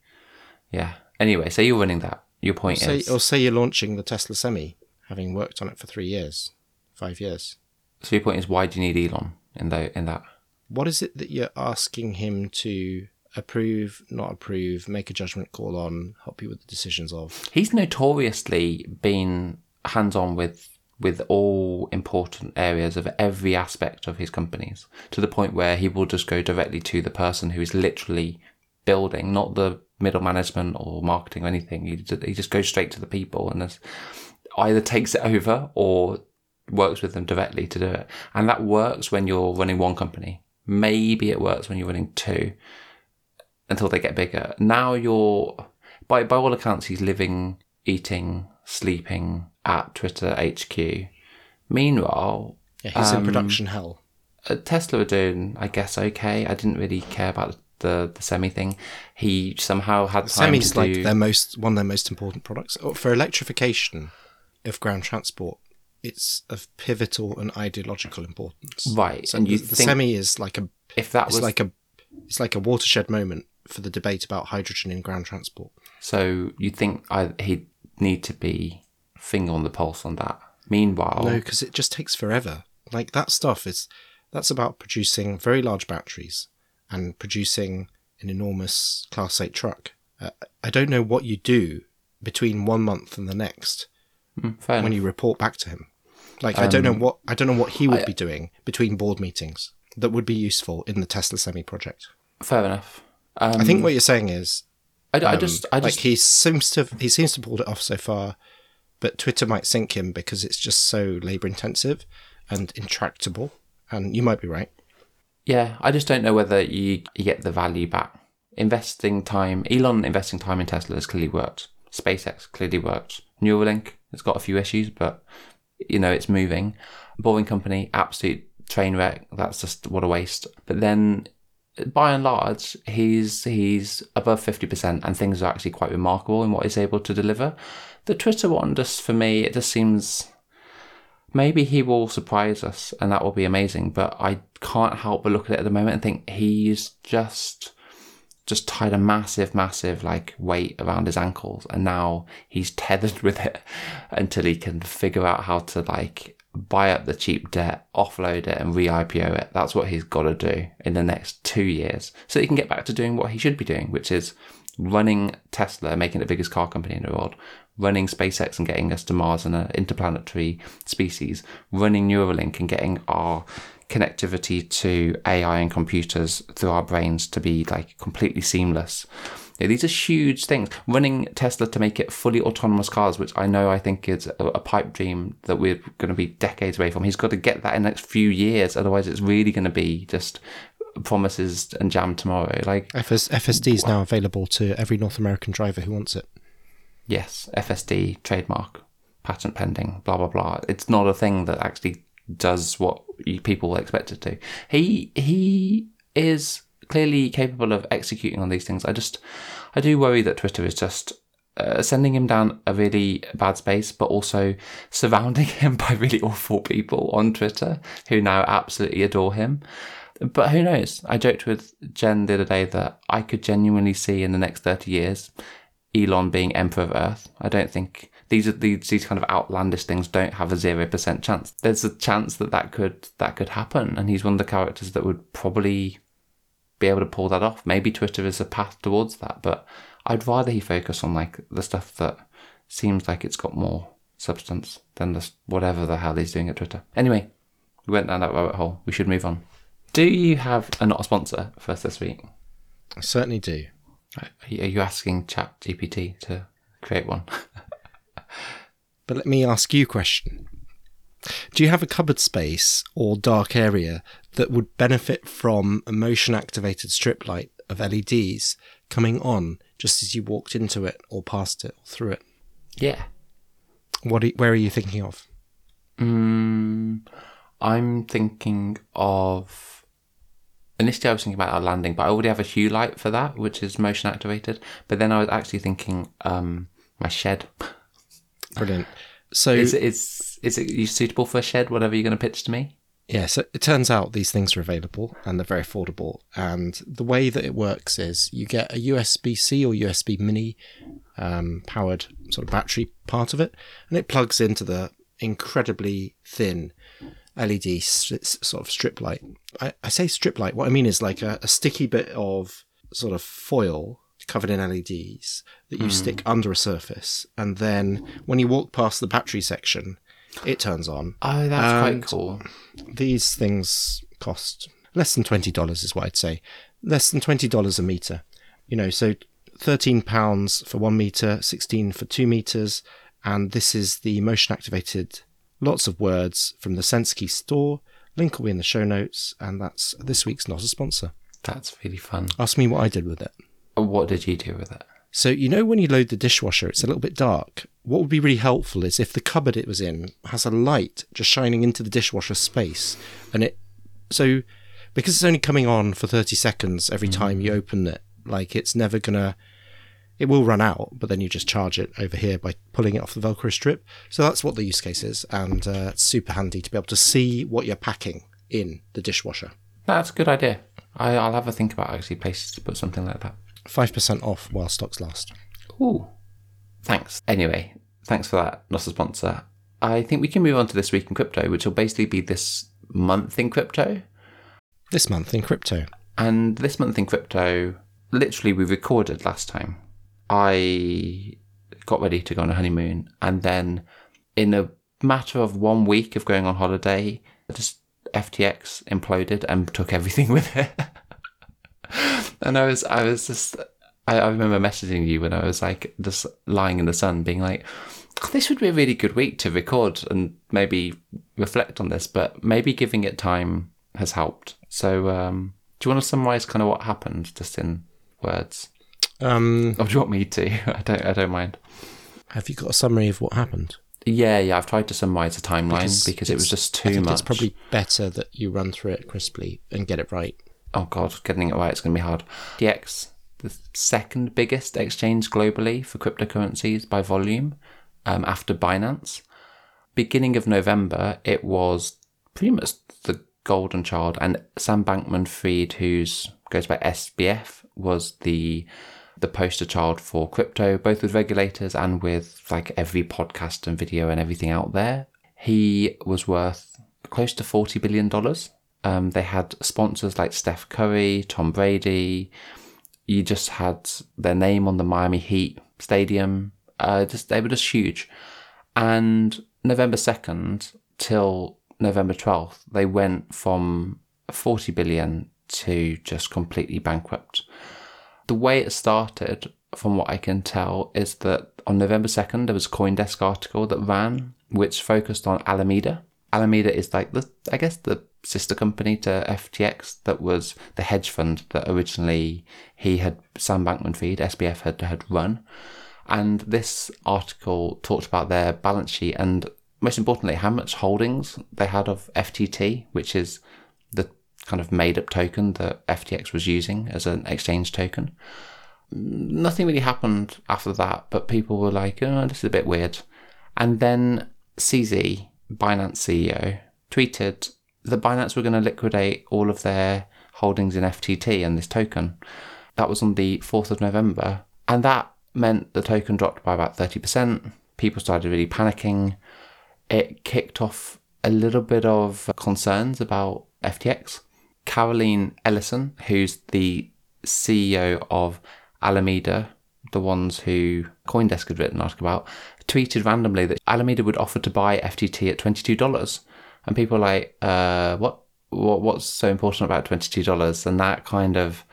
Yeah. Anyway, so you're running that. Your point say, is, or say you're launching the Tesla Semi, having worked on it for three years, five years. so your point is, why do you need Elon in the in that? What is it that you're asking him to approve, not approve, make a judgment call on, help you with the decisions of? He's notoriously been hands on with with all important areas of every aspect of his companies to the point where he will just go directly to the person who is literally building, not the middle management or marketing or anything. He, he just goes straight to the people and either takes it over or works with them directly to do it. And that works when you're running one company. Maybe it works when you're running two until they get bigger. Now you're, by, by all accounts, he's living, eating, sleeping at Twitter HQ. Meanwhile, Yeah, he's in production hell. uh, Tesla are doing, I guess, okay. I didn't really care about the, the semi thing. He somehow had time Semi's to like do. their most one of their most important products Oh, for electrification of ground transport. It's of pivotal and ideological importance. Right, So and you the, the semi is like a if that was like a it's like a watershed moment for the debate about hydrogen in ground transport. so, you think I, he'd need to be finger on the pulse on that. Meanwhile, No, because it just takes forever. Like that stuff is that's about producing very large batteries and producing an enormous Class 8 truck. Uh, I don't know what you do between one month and the next mm, when enough. you report back to him. Like I don't know Um, what I don't know what he would be doing between board meetings that would be useful in the Tesla Semi project. fair enough. Um, I think what you're saying is I, I um, just, I like just, he seems to he seems to pulled it off so far, but Twitter might sink him because it's just so labor intensive and intractable. And you might be right. yeah, I just don't know whether you, you get the value back. Investing time, Elon investing time in Tesla has clearly worked. SpaceX clearly worked. Neuralink it's got a few issues, but you know it's moving. Boring Company, absolute train wreck. That's just what a waste. But then, by and large, he's he's above fifty percent, and things are actually quite remarkable in what he's able to deliver. The Twitter one, just for me, it just seems maybe he will surprise us and that will be amazing but i can't help but look at it at the moment and think he's just just tied a massive massive like weight around his ankles and now he's tethered with it until he can figure out how to like buy up the cheap debt offload it and re-ipo it. That's what he's got to do in the next two years so he can get back to doing what he should be doing which is running tesla making it the biggest car company in the world running SpaceX and getting us to Mars and an interplanetary species, running Neuralink and getting our connectivity to AI and computers through our brains to be like completely seamless. Yeah, these are huge things. Running Tesla to make it fully autonomous cars, which I know I think is a, a pipe dream that we're going to be decades away from. He's got to get that in the next few years, otherwise it's really going to be just promises and jam tomorrow. Like FS, FSD is now available to every North American driver who wants it. Yes, FSD trademark, patent pending, blah blah blah. It's not a thing that actually does what people expect it to. He he is clearly capable of executing on these things. I just I do worry that Twitter is just uh, sending him down a really bad space, but also surrounding him by really awful people on Twitter who now absolutely adore him. But who knows? I joked with Jen the other day that I could genuinely see in the next 30 years Elon being Emperor of Earth. I don't think these are these, these kind of outlandish things don't have a zero percent chance. There's a chance that that could that could happen, and he's one of the characters that would probably be able to pull that off. Maybe Twitter is a path towards that, but I'd rather he focus on like the stuff that seems like it's got more substance than this whatever the hell he's doing at Twitter. Anyway, we went down that rabbit hole. We should move on. Do you have a not a sponsor for us this week? I certainly do. Are you are you asking Chat GPT to create one? But let me ask you a question. Do you have a cupboard space or dark area that would benefit from a motion activated strip light of LEDs coming on just as you walked into it or past it or through it? Yeah. What? Are, where are you thinking of? Mm, I'm thinking of. Initially, I was thinking about our landing, but I already have a hue light for that, which is motion activated. But then I was actually thinking um, my shed. Brilliant. So Is it is is it suitable for a shed? Whatever you're going to pitch to me. Yeah, so it turns out these things are available and they're very affordable. And the way that it works is you get a USB C or USB Mini um, powered sort of battery part of it, and it plugs into the incredibly thin LED s- s- sort of strip light. I, I say strip light, what I mean is like a, a sticky bit of sort of foil covered in LEDs that you hmm. stick under a surface. And then when you walk past the battery section, it turns on Oh, that's And- quite cool. these things cost less than twenty dollars is what I'd say. Less than twenty dollars a meter. You know, so thirteen pounds for one meter, sixteen for two meters, and this is the motion activated lots of words from the Sensky store. Link will be in the show notes, and that's this week's not a sponsor. That's really fun. Ask me what I did with it. What did you do with it? So you know when you load the dishwasher, it's a little bit dark. What would be really helpful is if the cupboard it was in has a light just shining into the dishwasher space, and it so because it's only coming on for thirty seconds every mm. time you open it, like it's never gonna. It will run out, but then you just charge it over here by pulling it off the Velcro strip. So that's what the use case is, and uh, it's super handy to be able to see what you're packing in the dishwasher. That's a good idea. I, I'll have a think about actually places to put something like that. Five percent off while stocks last. Ooh. Thanks. Anyway, thanks for that. Not a sponsor. I think we can move on to this week in crypto, which will basically be this month in crypto. This month in crypto. And this month in crypto, literally, we recorded last time. I got ready to go on a honeymoon, and then in a matter of one week of going on holiday, just FTX imploded and took everything with it. and I was, I was just, I, I remember messaging you when I was like just lying in the sun, being like, "Oh, "This would be a really good week to record and maybe reflect on this," but maybe giving it time has helped. So, um, do you want to summarize kind of what happened, just in words, Um, or do you want me to? I don't, I don't mind. have you got a summary of what happened? Yeah, yeah. I've tried to summarize the timeline Because because, it was just too much. It's probably better that you run through it crisply and get it right. oh god, getting it right is going to be hard. FTX, the second biggest exchange globally for cryptocurrencies by volume, um, after Binance. Beginning of November, it was pretty much the golden child, and Sam Bankman-Fried, who's goes by SBF, was the the poster child for crypto, both with regulators and with like every podcast and video and everything out there. He was worth close to forty billion dollars. Um, they had sponsors like Steph Curry, Tom Brady. You just had their name on the Miami Heat stadium. Uh, just they were just huge. And November second till November twelfth, they went from forty billion to just completely bankrupt. The way it started, from what I can tell, is that on November 2nd, there was a Coindesk article that ran, which focused on Alameda. Alameda is like the, I guess, the sister company to FTX that was the hedge fund that originally he had, Sam Bankman Fried, SBF, had, had run. And this article talked about their balance sheet and, most importantly, how much holdings they had of FTT, which is kind of made up token that FTX was using as an exchange token. Nothing really happened after that, but people were like, oh, this is a bit weird. And then CZ, Binance CEO, tweeted that Binance were going to liquidate all of their holdings in FTT and this token. That was on the 4th of November. And that meant the token dropped by about 30%. People started really panicking. It kicked off a little bit of concerns about FTX. Caroline Ellison, who's the CEO of Alameda, the ones who Coindesk had written an article about, tweeted randomly that Alameda would offer to buy FTT at $22. And people were like, uh, what, what, what's so important about $22? And that kind of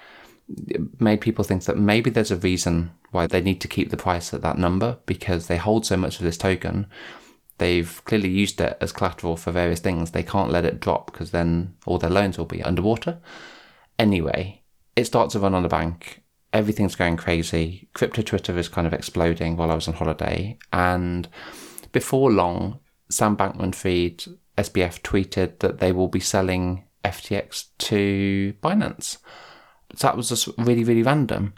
made people think that maybe there's a reason why they need to keep the price at that number because they hold so much of this token. They've clearly used it as collateral for various things. They can't let it drop because then all their loans will be underwater. Anyway, it starts to run on the bank. everything's going crazy. Crypto Twitter is kind of exploding while I was on holiday. And before long, Sam Bankman Fried, SBF, tweeted that they will be selling FTX to Binance. So that was just really, really random.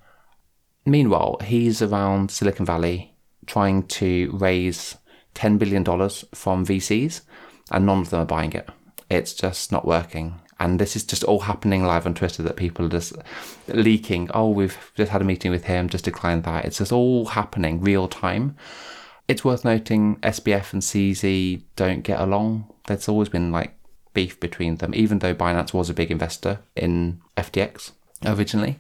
Meanwhile, he's around Silicon Valley trying to raise $10 billion from VCs, and none of them are buying it. It's just not working. And this is just all happening live on Twitter that people are just leaking. Oh, we've just had a meeting with him, just declined that. It's just all happening real time. It's worth noting SBF and CZ don't get along. There's always been like beef between them, even though Binance was a big investor in FTX originally.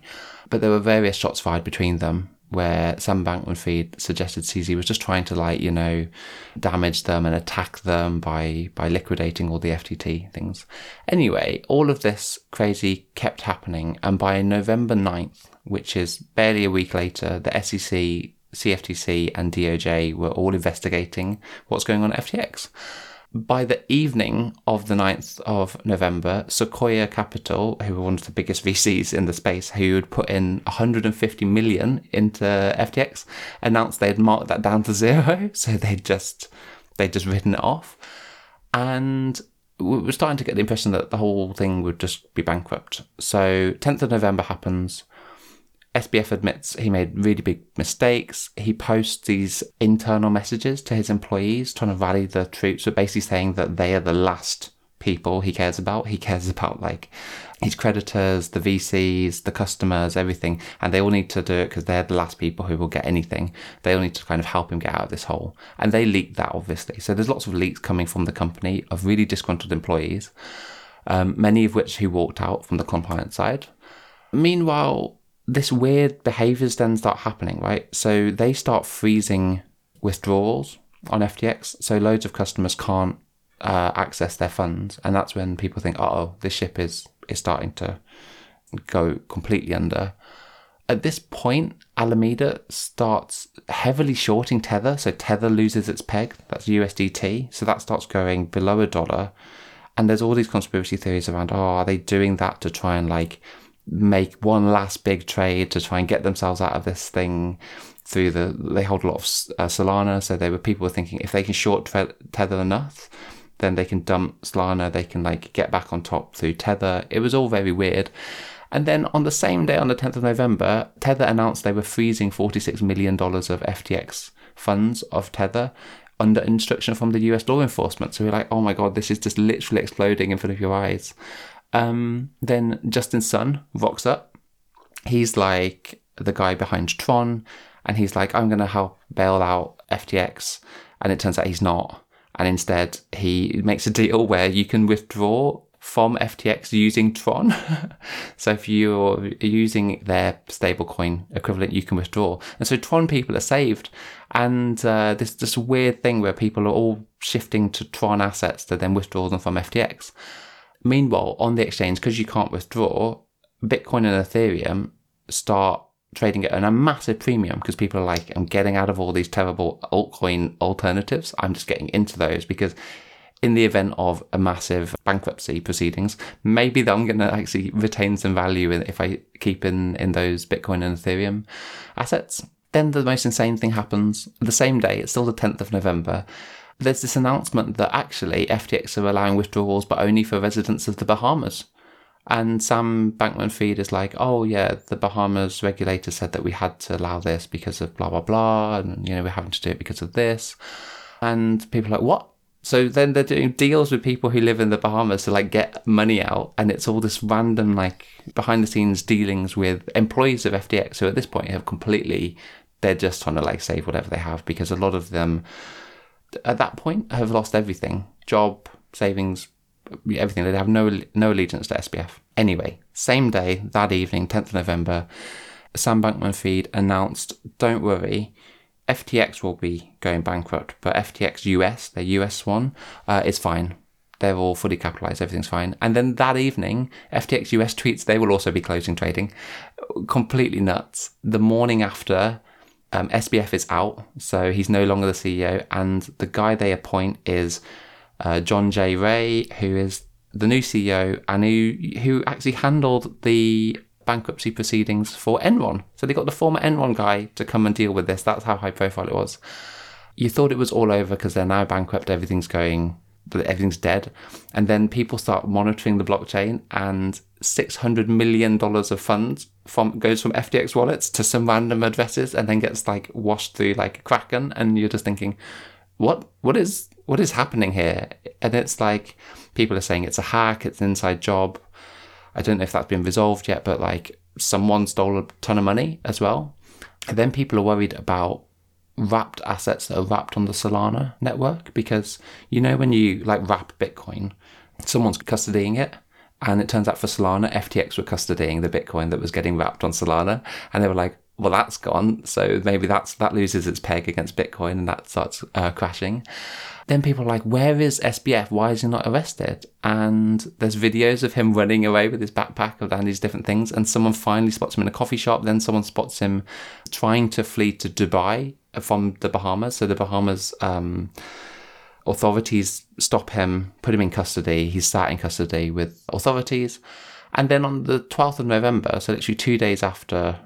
But there were various shots fired between them where Sam Bankman Fried suggested CZ was just trying to like, you know, damage them and attack them by by liquidating all the FTT things. Anyway, all of this crazy kept happening and by November 9th, which is barely a week later, the SEC, CFTC and DOJ were all investigating what's going on at FTX by the evening of the 9th of November, Sequoia Capital, who were one of the biggest VCs in the space, who had put in 150 million into FTX, announced they'd marked that down to zero. So they'd just they'd just written it off. And we were starting to get the impression that the whole thing would just be bankrupt. So 10th of November happens. SBF admits he made really big mistakes. He posts these internal messages to his employees trying to rally the troops, but basically saying that they are the last people he cares about. He cares about like his creditors, the VCs, the customers, everything, and they all need to do it because they're the last people who will get anything. They all need to kind of help him get out of this hole. And they leaked that obviously. So there's lots of leaks coming from the company of really disgruntled employees, um, many of which who walked out from the compliance side. Meanwhile, this weird behaviors then start happening, right? So they start freezing withdrawals on FTX. So loads of customers can't uh, access their funds, and that's when people think, "Oh, this ship is is starting to go completely under." At this point, Alameda starts heavily shorting Tether, so Tether loses its peg. That's USDT, so that starts going below a dollar. And there's all these conspiracy theories around, oh, are they doing that to try and like make one last big trade to try and get themselves out of this thing through the they hold a lot of uh, Solana so they were people were thinking if they can short tether enough then they can dump Solana they can like get back on top through tether. It was all very weird. And then on the same day on the 10th of November tether announced they were freezing 46 million dollars of FTX funds of tether under instruction from the US law enforcement. So we're like oh my god this is just literally exploding in front of your eyes um, then Justin Sun rocks up. He's like the guy behind Tron, and he's like, I'm going to help bail out FTX. And it turns out he's not. And instead, he makes a deal where you can withdraw from FTX using Tron. so if you're using their stablecoin equivalent, you can withdraw. And so Tron people are saved. And uh, this this weird thing where people are all shifting to Tron assets to then withdraw them from FTX. Meanwhile, on the exchange, because you can't withdraw, Bitcoin and Ethereum start trading at a massive premium because people are like, I'm getting out of all these terrible altcoin alternatives. I'm just getting into those because in the event of a massive bankruptcy proceedings, maybe I'm going to actually retain some value if I keep in, in those Bitcoin and Ethereum assets. Then the most insane thing happens the same day, it's still the 10th of November there's this announcement that actually FTX are allowing withdrawals, but only for residents of the Bahamas. And Sam Bankman Fried is like, oh yeah, the Bahamas regulator said that we had to allow this because of blah blah blah, and you know we're having to do it because of this. And people are like, what? So then they're doing deals with people who live in the Bahamas to like get money out, and it's all this random like behind the scenes dealings with employees of FTX who at this point have completely they're just trying to like save whatever they have because a lot of them at that point have lost everything job, savings, everything. They have no, no allegiance to SBF. Anyway, same day, that evening, 10th of November, Sam Bankman Fried announced don't worry, FTX will be going bankrupt, but FTX US, their US one, uh, is fine. They're all fully capitalized, everything's fine. And then that evening, FTX US tweets they will also be closing trading. Completely nuts. The morning after, um, SBF is out, so he's no longer the CEO, and the guy they appoint is uh, John J. Ray, who is the new CEO and who who actually handled the bankruptcy proceedings for Enron. So they got the former Enron guy to come and deal with this. That's how high profile it was. You thought it was all over because they're now bankrupt, everything's going, everything's dead. And then people start monitoring the blockchain and $600 million of funds from goes from FTX wallets to some random addresses and then gets like washed through like Kraken. And you're just thinking, what, what is, what is happening here? And it's like, people are saying it's a hack, it's an inside job I don't know if that's been resolved yet, but like someone stole a ton of money as well. And then people are worried about wrapped assets that are wrapped on the Solana network because you know when you like wrap Bitcoin, someone's custodying it. And it turns out for Solana, FTX were custodying the Bitcoin that was getting wrapped on Solana. And they were like, well, that's gone. So maybe that's that loses its peg against Bitcoin and that starts uh, crashing. Then people are like, where is SBF? Why is he not arrested? And there's videos of him running away with his backpack and these different things. And someone finally spots him in a coffee shop. Then someone spots him trying to flee to Dubai from the Bahamas. So the Bahamas um, authorities stop him, put him in custody. He's sat in custody with authorities. And then on the 12th of November, so literally two days after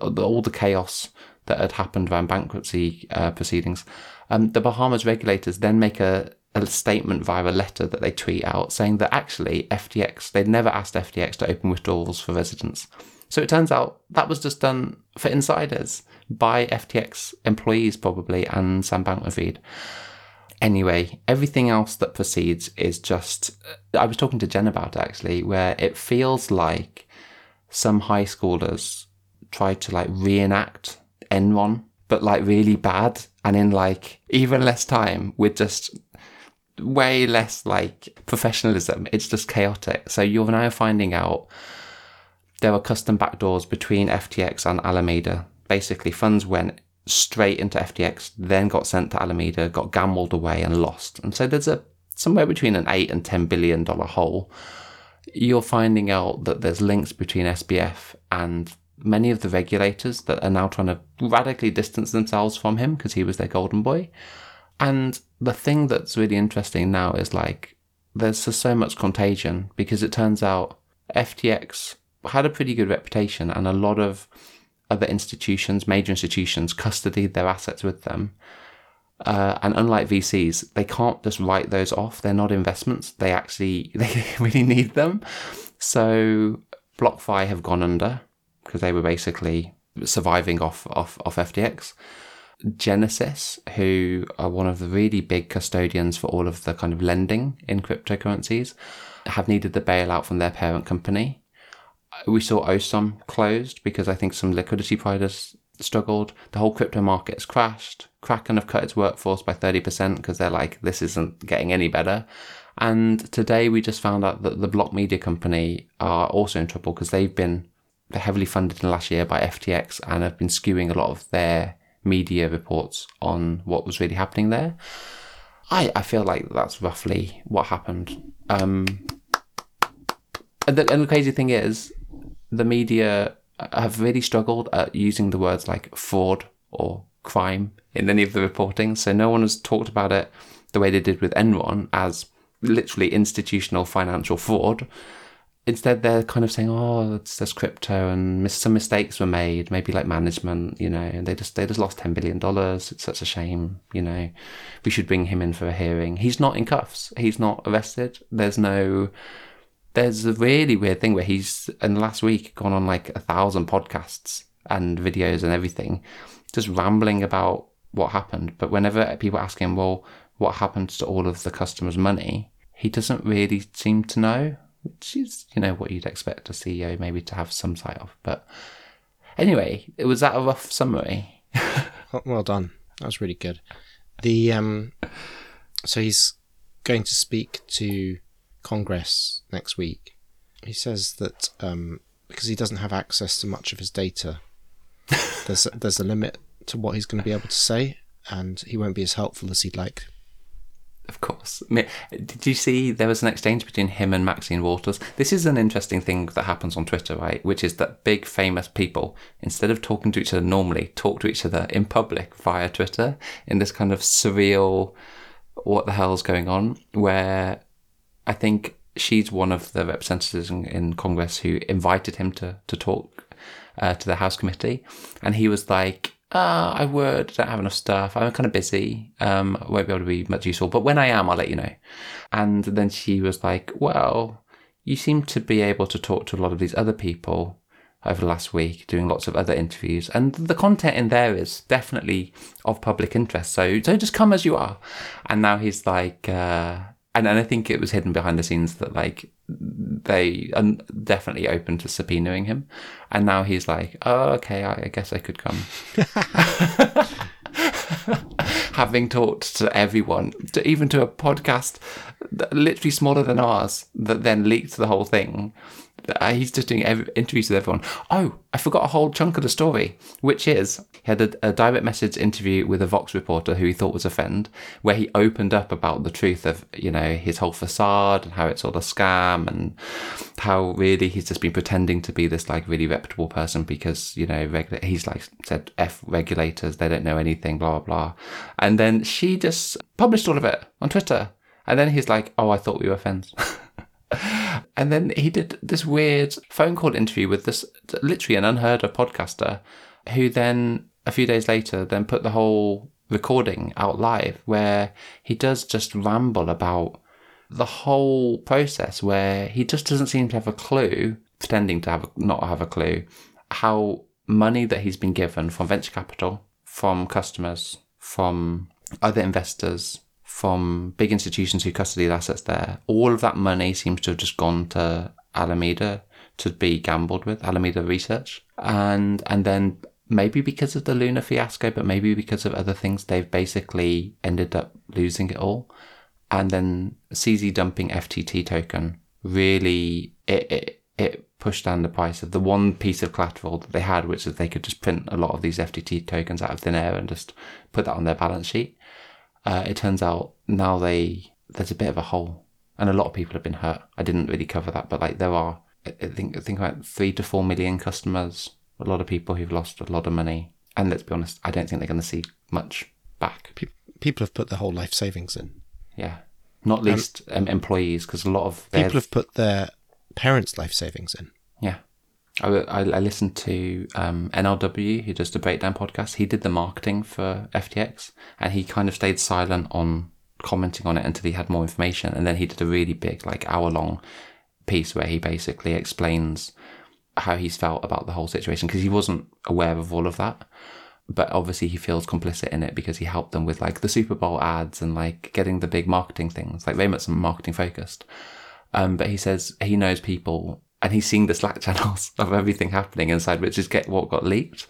all the chaos that had happened around bankruptcy uh, proceedings, um, the Bahamas regulators then make a, a statement via a letter that they tweet out saying that actually FTX, they'd never asked FTX to open withdrawals for residents. So it turns out that was just done for insiders by FTX employees, probably, and Sam Bankman-Fried. Anyway, everything else that proceeds is just. Uh, I was talking to Jen about it actually, where it feels like some high schoolers try to like reenact Enron, but like really bad and in like even less time with just way less like professionalism. It's just chaotic. So you're now finding out there were custom backdoors between FTX and Alameda. Basically, funds went straight into FTX, then got sent to Alameda, got gambled away and lost. And so there's a somewhere between an eight and ten billion dollar hole. You're finding out that there's links between SBF and many of the regulators that are now trying to radically distance themselves from him because he was their golden boy. And the thing that's really interesting now is like there's just so much contagion because it turns out FTX had a pretty good reputation and a lot of other institutions, major institutions, custodied their assets with them. Uh, and unlike VCs, they can't just write those off. They're not investments. They actually they really need them. So BlockFi have gone under because they were basically surviving off, off, off FTX. Genesis, who are one of the really big custodians for all of the kind of lending in cryptocurrencies, have needed the bailout from their parent company. We saw OSOM closed because I think some liquidity providers struggled. The whole crypto market has crashed. Kraken have cut its workforce by 30% because they're like, this isn't getting any better. And today we just found out that the Block Media Company are also in trouble because they've been heavily funded in the last year by FTX and have been skewing a lot of their media reports on what was really happening there. I, I feel like that's roughly what happened. Um, and, the, and the crazy thing is, the media have really struggled at using the words like fraud or crime in any of the reporting. So no one has talked about it the way they did with Enron as literally institutional financial fraud instead they're kind of saying, "Oh, it's just crypto, and mis- some mistakes were made, maybe like management, you know, and they just they just lost ten billion dollars. It's such a shame, you know. We should bring him in for a hearing. He's not in cuffs. He's not arrested. There's no." There's a really weird thing where he's in the last week gone on like a thousand podcasts and videos and everything, just rambling about what happened. But whenever people ask him, well, what happened to all of the customers' money, he doesn't really seem to know which is, you know, what you'd expect a CEO maybe to have some sight of. But anyway, it was that a rough summary. well done. That was really good. The um, so he's going to speak to Congress next week. He says that um, because he doesn't have access to much of his data, there's there's a limit to what he's going to be able to say, and he won't be as helpful as he'd like of course. Did you see there was an exchange between him and Maxine Waters? This is an interesting thing that happens on Twitter, right? Which is that big famous people, instead of talking to each other normally, talk to each other in public via Twitter in this kind of surreal, what the hell's going on? Where I think she's one of the representatives in, in Congress who invited him to to talk uh, to the House committee, and he was like, uh, I would, don't have enough stuff. I'm kind of busy. Um, I won't be able to be much useful, but when I am, I'll let you know. And then she was like, Well, you seem to be able to talk to a lot of these other people over the last week, doing lots of other interviews, and the content in there is definitely of public interest. So, so just come as you are. And now he's like, uh, and, and I think it was hidden behind the scenes that like they are definitely open to subpoenaing him, and now he's like, oh okay, I, I guess I could come. Having talked to everyone, to even to a podcast literally smaller than ours, that then leaked the whole thing Uh, he's just doing every, interviews with everyone. Oh, I forgot a whole chunk of the story, which is he had a, a, direct message interview with a Vox reporter who he thought was a friend, where he opened up about the truth of you know his whole facade and how it's all a scam and how really he's just been pretending to be this like really reputable person because you know he's like said f regulators they don't know anything blah blah blah, and then she just published all of it on Twitter, and then he's like, oh I thought we were friends. and then he did this weird phone call interview with this literally an unheard of podcaster who then a few days later then put the whole recording out live where he does just ramble about the whole process where he just doesn't seem to have a clue pretending to have not have a clue how money that he's been given from venture capital from customers from other investors from big institutions who custody the assets there, all of that money seems to have just gone to Alameda to be gambled with, Alameda Research. And and then maybe because of the Luna fiasco, but maybe because of other things, they've basically ended up losing it all. And then CZ dumping FTT token really it, it it pushed down the price of the one piece of collateral that they had, which is they could just print a lot of these FTT tokens out of thin air and just put that on their balance sheet uh, it turns out now they there's a bit of a hole, and a lot of people have been hurt. I didn't really cover that, but like there are, I think I think about three to four million customers. A lot of people who've lost a lot of money, and let's be honest, I don't think they're going to see much back. People have put their whole life savings in. Yeah, not least um, employees, because a lot of people have put their parents' life savings in. Yeah. I, I, listened to um, who does the Breakdown podcast. He did the marketing for FTX and he kind of stayed silent on commenting on it until he had more information. And then he did a really big, like hour long piece where he basically explains how he's felt about the whole situation because he wasn't aware of all of that. But obviously, he feels complicit in it because he helped them with like the Super Bowl ads and like getting the big marketing things, like very much marketing focused. Um, but he says he knows people and he's seeing the Slack channels of everything happening inside, which is get what got leaked.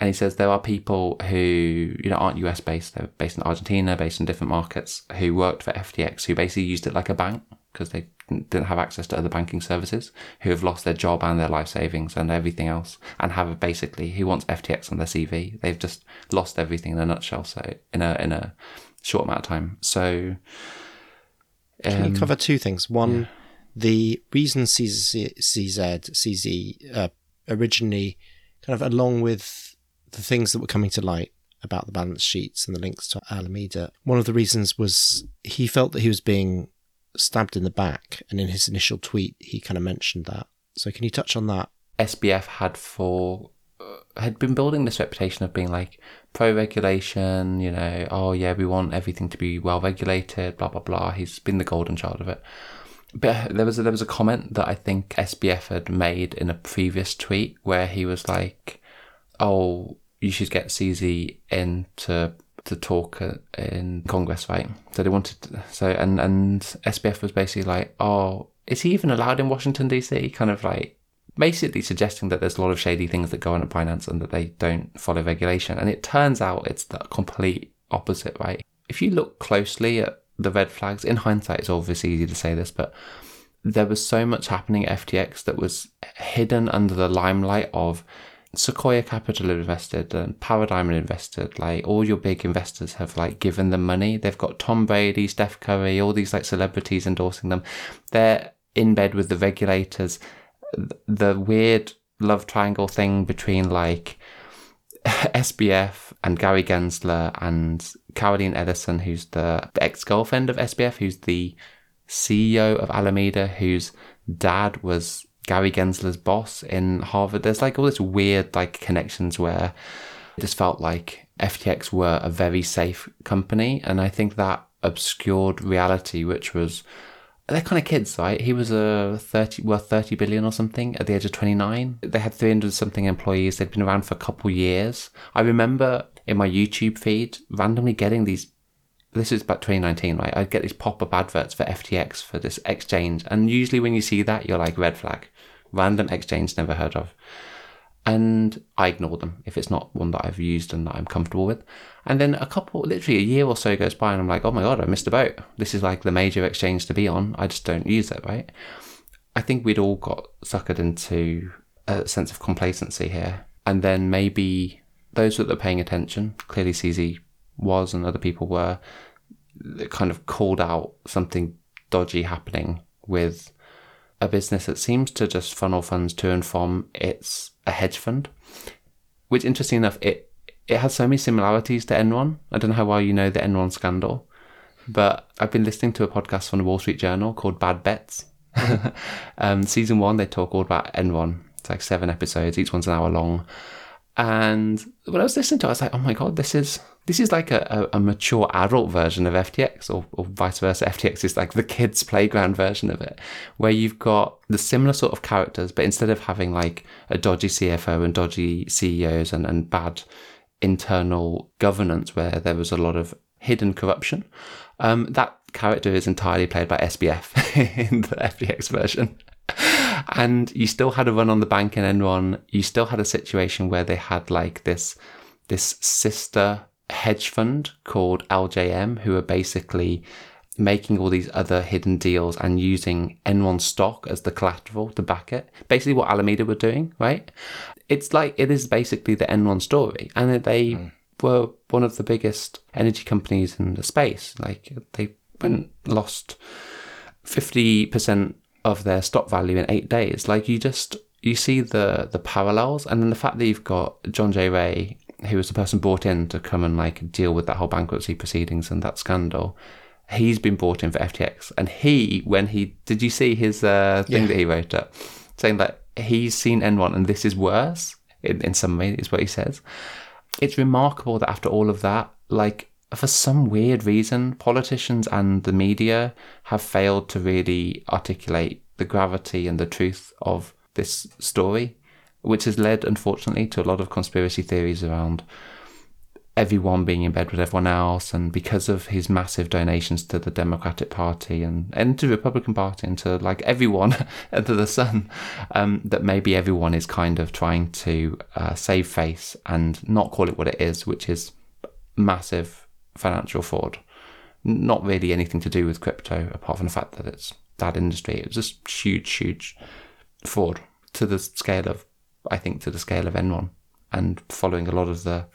And he says there are people who you know aren't US based; they're based in Argentina, based in different markets, who worked for FTX, who basically used it like a bank because they didn't have access to other banking services, who have lost their job and their life savings and everything else, and have basically who wants FTX on their CV. They've just lost everything in a nutshell. So in a in a short amount of time. So um, can you um, cover two things? One. Yeah the reason CZ, CZ, CZ uh, originally, kind of along with the things that were coming to light about the balance sheets and the links to Alameda, one of the reasons was he felt that he was being stabbed in the back. And in his initial tweet, he kind of mentioned that. So can you touch on that? SBF had for uh, had been building this reputation of being like pro regulation, you know, oh yeah, we want everything to be well regulated, blah blah blah. He's been the golden child of it. But there was a, there was a comment that I think SBF had made in a previous tweet where he was like, "Oh, you should get CZ in to to talk in Congress, right?" So they wanted to, so and and SBF was basically like, "Oh, is he even allowed in Washington D.C.?" Kind of like basically suggesting that there's a lot of shady things that go on at Binance and that they don't follow regulation. And it turns out it's the complete opposite, right? If you look closely at the red flags. In hindsight, it's obviously easy to say this, but there was so much happening at FTX that was hidden under the limelight of Sequoia Capital invested and Paradigm invested. Like all your big investors have like given them money. They've got Tom Brady, Steph Curry, all these like celebrities endorsing them. They're in bed with the regulators. The weird love triangle thing between like SBF and Gary Gensler and Caroline Ellison, who's the, the ex girlfriend of SBF, who's the CEO of Alameda, whose dad was Gary Gensler's boss in Harvard. There's like all this weird like connections where it just felt like FTX were a very safe company. And I think that obscured reality, which was they're kind of kids, right? He was a 30, worth 30 billion or something at the age of 29. They had 300 something employees. They'd been around for a couple years. I remember in my YouTube feed randomly getting these. This is about 2019, right? I'd get these pop up adverts for FTX for this exchange. And usually when you see that, you're like, red flag. Random exchange never heard of and I ignore them if it's not one that I've used and that I'm comfortable with. And then a couple, literally a year or so goes by, and I'm like, oh my god, I missed a boat. This is like the major exchange to be on. I just don't use it, right? I think we'd all got suckered into a sense of complacency here, and then maybe those that are paying attention, clearly CZ was, and other people were, kind of called out something dodgy happening with a business that seems to just funnel funds to and from its a hedge fund, which interesting enough, it it has so many similarities to Enron. I don't know how well you know the Enron scandal, but I've been listening to a podcast from the Wall Street Journal called Bad Bets. um, season one, they talk all about Enron. It's like seven episodes, each one's an hour long. And when I was listening to it, I was like, oh my God, this is this is like a, a, a, mature adult version of FTX, or, or vice versa. FTX is like the kids' playground version of it, where you've got the similar sort of characters, but instead of having like a dodgy CFO and dodgy CEOs and, and bad internal governance, where there was a lot of hidden corruption, um, that character is entirely played by SBF in the FTX version. and you still had a run on the bank in Enron. You still had a situation where they had like this this sister hedge fund called LJM, who are basically making all these other hidden deals and using Enron stock as the collateral to back it. Basically, what Alameda were doing, right? It's like it is basically the Enron story, and they mm. were one of the biggest energy companies in the space. Like they went lost fifty percent of their stock value in eight days. Like you just you see the the parallels, and then the fact that you've got John J. Ray who was the person brought in to come and like deal with that whole bankruptcy proceedings and that scandal. He's been brought in for FTX, and he, when he did, you see his uh, thing yeah. that he wrote up saying that he's seen Enron and this is worse in, in some way is what he says. It's remarkable that after all of that, like for some weird reason, politicians and the media have failed to really articulate the gravity and the truth of this story which has led, unfortunately, to a lot of conspiracy theories around everyone being in bed with everyone else, and because of his massive donations to the Democratic Party and, and to the Republican Party and to like everyone under the sun, um, that maybe everyone is kind of trying to uh, save face and not call it what it is, which is massive financial fraud. Not really anything to do with crypto, apart from the fact that it's that industry. It was just huge, huge fraud to the scale of I think, to the scale of Enron and following a lot of the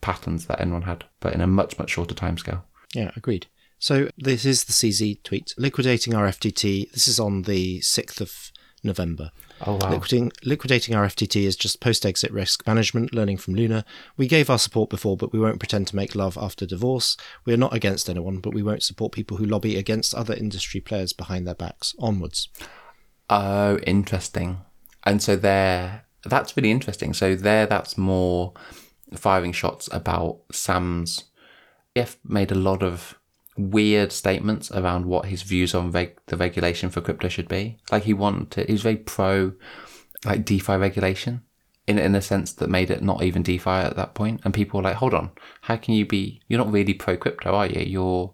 patterns that Enron had, but in a much, much shorter timescale. Yeah, agreed. So this is the CZ tweet. Liquidating our FTT. This is on the 6th of November. Oh, wow. Liquidating, liquidating our FTT is just post exit risk management, learning from Luna. We gave our support before, but we won't pretend to make love after divorce. We are not against anyone, but we won't support people who lobby against other industry players behind their backs. Onwards. Oh, interesting. And so they're that's really interesting. So there, that's more firing shots about Sam's. Jeff made a lot of weird statements around what his views on reg- the regulation for crypto should be. Like he wanted, he was very pro, like DeFi regulation, in in a sense that made it not even DeFi at that point. And people were like, "Hold on, how can you be? You're not really pro crypto, are you? You're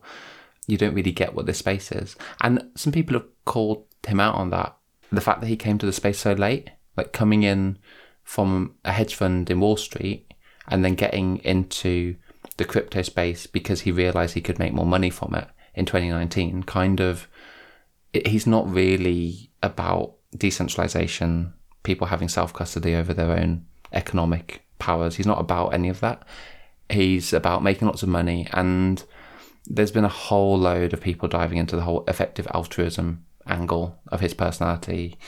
you don't really get what this space is." And some people have called him out on that. The fact that he came to the space so late like coming in from a hedge fund in Wall Street and then getting into the crypto space because he realized he could make more money from it in 2019 kind of he's not really about decentralization people having self custody over their own economic powers. He's not about any of that. He's about making lots of money and there's been a whole load of people diving into the whole effective altruism angle of his personality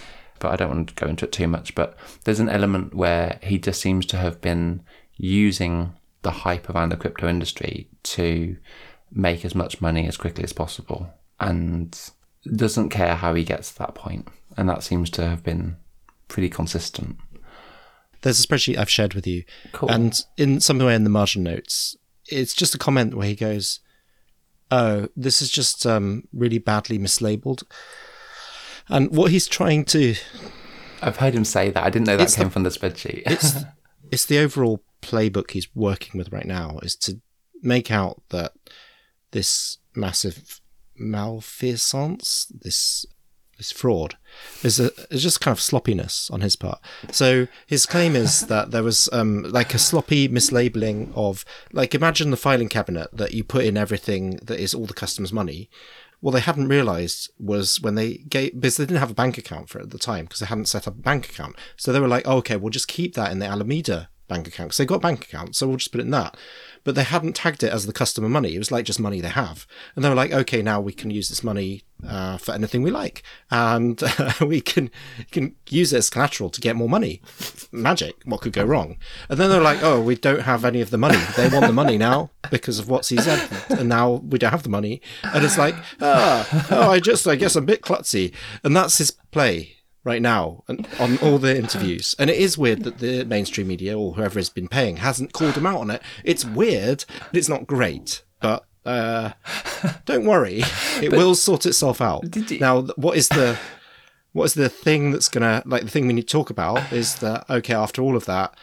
but I don't want to go into it too much. But there's an element where he just seems to have been using the hype around the crypto industry to make as much money as quickly as possible. And doesn't care how he gets to that point. and that seems to have been pretty consistent. There's a spreadsheet I've shared with you, Cool. and in some way in the margin notes, it's just a comment where he goes, "Oh, this is just um, really badly mislabeled." And what he's trying to I've heard him say that. I didn't know that came the- from the spreadsheet. it's it's the overall playbook he's working with right now is to make out that this massive malfeasance, this this fraud, is a is just kind of sloppiness on his part. So his claim is that there was um, like a sloppy mislabeling of like imagine the filing cabinet that you put in everything that is all the customer's money. What they hadn't realized was when they gave because they didn't have a bank account for it at the time because they hadn't set up a bank account. So they were like, oh, okay, we'll just keep that in the Alameda bank account because they got a bank account, so we'll just put it in that. But they hadn't tagged it as the customer money. It was like just money they have, and they were like, okay, now we can use this money uh, for anything we like, and uh, we can can use it as collateral to get more money. Magic, what could go wrong? And then they're like, oh, we don't have any of the money. They want the money now because of he said, and now we don't have the money. And it's like, ah, oh, I just, I guess, I'm a bit klutzy, and that's his play right now and on all the interviews. And it is weird that the mainstream media or whoever has been paying hasn't called him out on it. It's weird, but it's not great. But uh, don't worry, it will sort itself out. You- Now, what is the what is the thing that's gonna like the thing we need to talk about is that okay after all of that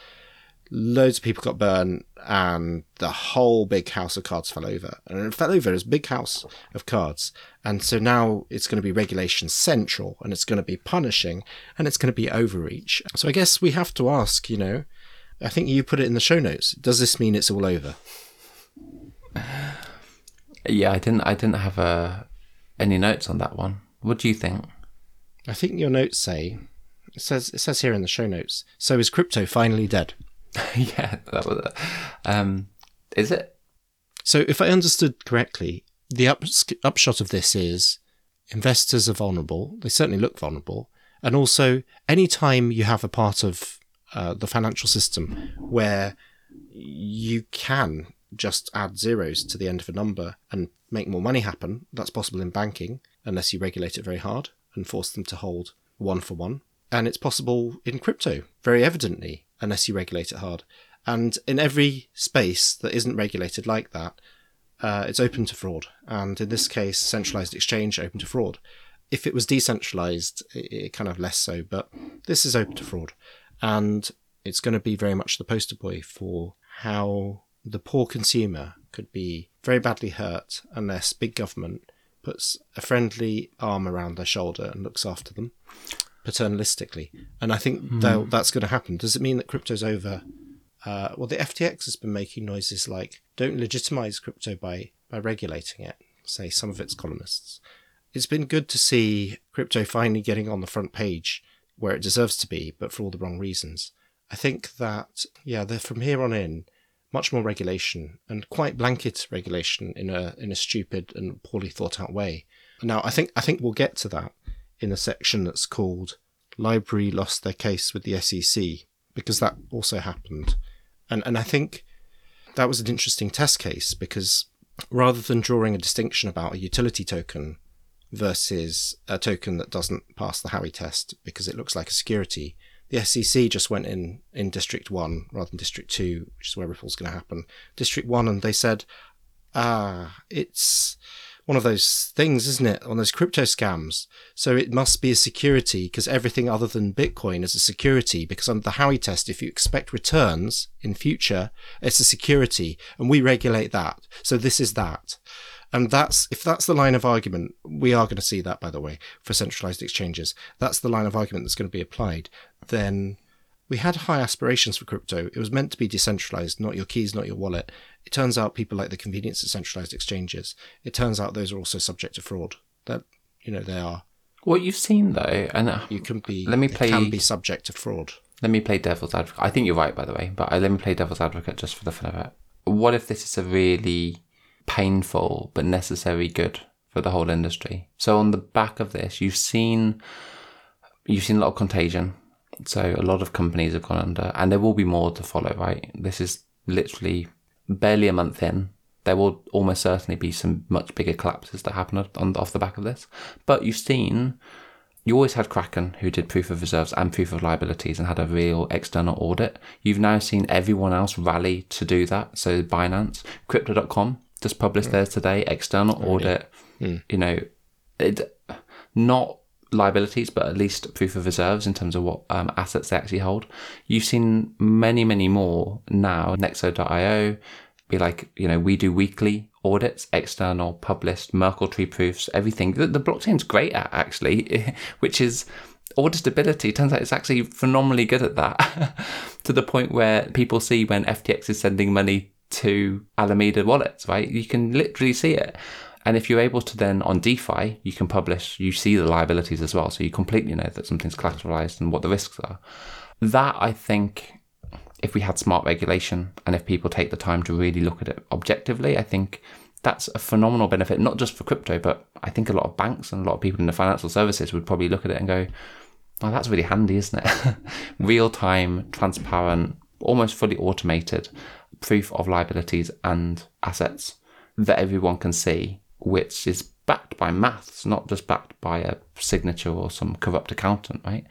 loads of people got burned and the whole big house of cards fell over and it fell over as a big house of cards and so now it's going to be regulation central and it's going to be punishing and it's going to be overreach so i guess we have to ask you know i think you put it in the show notes does this mean it's all over yeah, I didn't. I didn't have uh, any notes on that one. What do you think? i think your notes say it says it says here in the show notes so is crypto finally dead yeah, that was it. Um, is it? So, if I understood correctly, the up, upshot of this is investors are vulnerable. They certainly look vulnerable. And also, anytime you have a part of uh, the financial system where you can just add zeros to the end of a number and make more money happen, that's possible in banking, unless you regulate it very hard and force them to hold one for one. And it's possible in crypto, very evidently, unless you regulate it hard. And in every space that isn't regulated like that, uh, it's open to fraud. And in this case, centralized exchange open to fraud. If it was decentralized, it, it kind of less so, but this is open to fraud. And it's going to be very much the poster boy for how the poor consumer could be very badly hurt unless big government puts a friendly arm around their shoulder and looks after them paternalistically. And I think that that's going to happen. Does it mean that crypto's over? Uh, well, the FTX has been making noises like don't legitimize crypto by by regulating it. Say some of its columnists. It's been good to see crypto finally getting on the front page where it deserves to be, but for all the wrong reasons. I think that yeah, they're from here on in much more regulation and quite blanket regulation in a in a stupid and poorly thought out way. Now, I think I think we'll get to that in a section that's called "LBRY Lost Their Case with the SEC" because that also happened, and and I think that was an interesting test case because rather than drawing a distinction about a utility token versus a token that doesn't pass the Howey test because it looks like a security, the SEC just went in in District One rather than District Two, which is where Ripple's going to happen. District One, and they said, "Ah, it's one of those things, isn't it? One of those crypto scams. So it must be a security because everything other than Bitcoin is a security. Because under the Howey test, if you expect returns in future, it's a security, and we regulate that. So this is that." And that's if that's the line of argument, we are going to see that, by the way, for centralized exchanges. That's the line of argument that's going to be applied. Then we had high aspirations for crypto. It was meant to be decentralized, not your keys, not your wallet. It turns out people like the convenience of centralized exchanges. It turns out those are also subject to fraud. That you know they are. What you've seen though, and uh, You can be. Let me play- Can be subject to fraud. let me play devil's advocate. I think you're right, by the way, but I, let me play devil's advocate just for the fun of it. What if this is a really painful but necessary good for the whole industry? So on the back of this, you've seen you've seen a lot of contagion. So a lot of companies have gone under, and there will be more to follow. Right? This is literally barely a month in There will almost certainly be some much bigger collapses that happen on, off the back of this. But you've seen, you always had Kraken who did proof of reserves and proof of liabilities and had a real external audit. You've now seen everyone else rally to do that. So Binance, Crypto.com just published mm. theirs today, external oh, audit. Mm. You know, it, not liabilities, but at least proof of reserves in terms of what um, assets they actually hold. You've seen many, many more now. Nexo.io be like, you know, we do weekly audits, external, published, Merkle tree proofs, everything. The, the blockchain's great at actually, which is auditability. Turns out it's actually phenomenally good at that to the point where people see when FTX is sending money to Alameda wallets, right? You can literally see it. And if you're able to then on DeFi, you can publish, you see the liabilities as well. So you completely know that something's collateralized and what the risks are. That I think if we had smart regulation and if people take the time to really look at it objectively, I think that's a phenomenal benefit, not just for crypto, but I think a lot of banks and a lot of people in the financial services would probably look at it and go, oh, that's really handy, isn't it? Real time, transparent, almost fully automated proof of liabilities and assets that everyone can see which is backed by maths, not just backed by a signature or some corrupt accountant, right?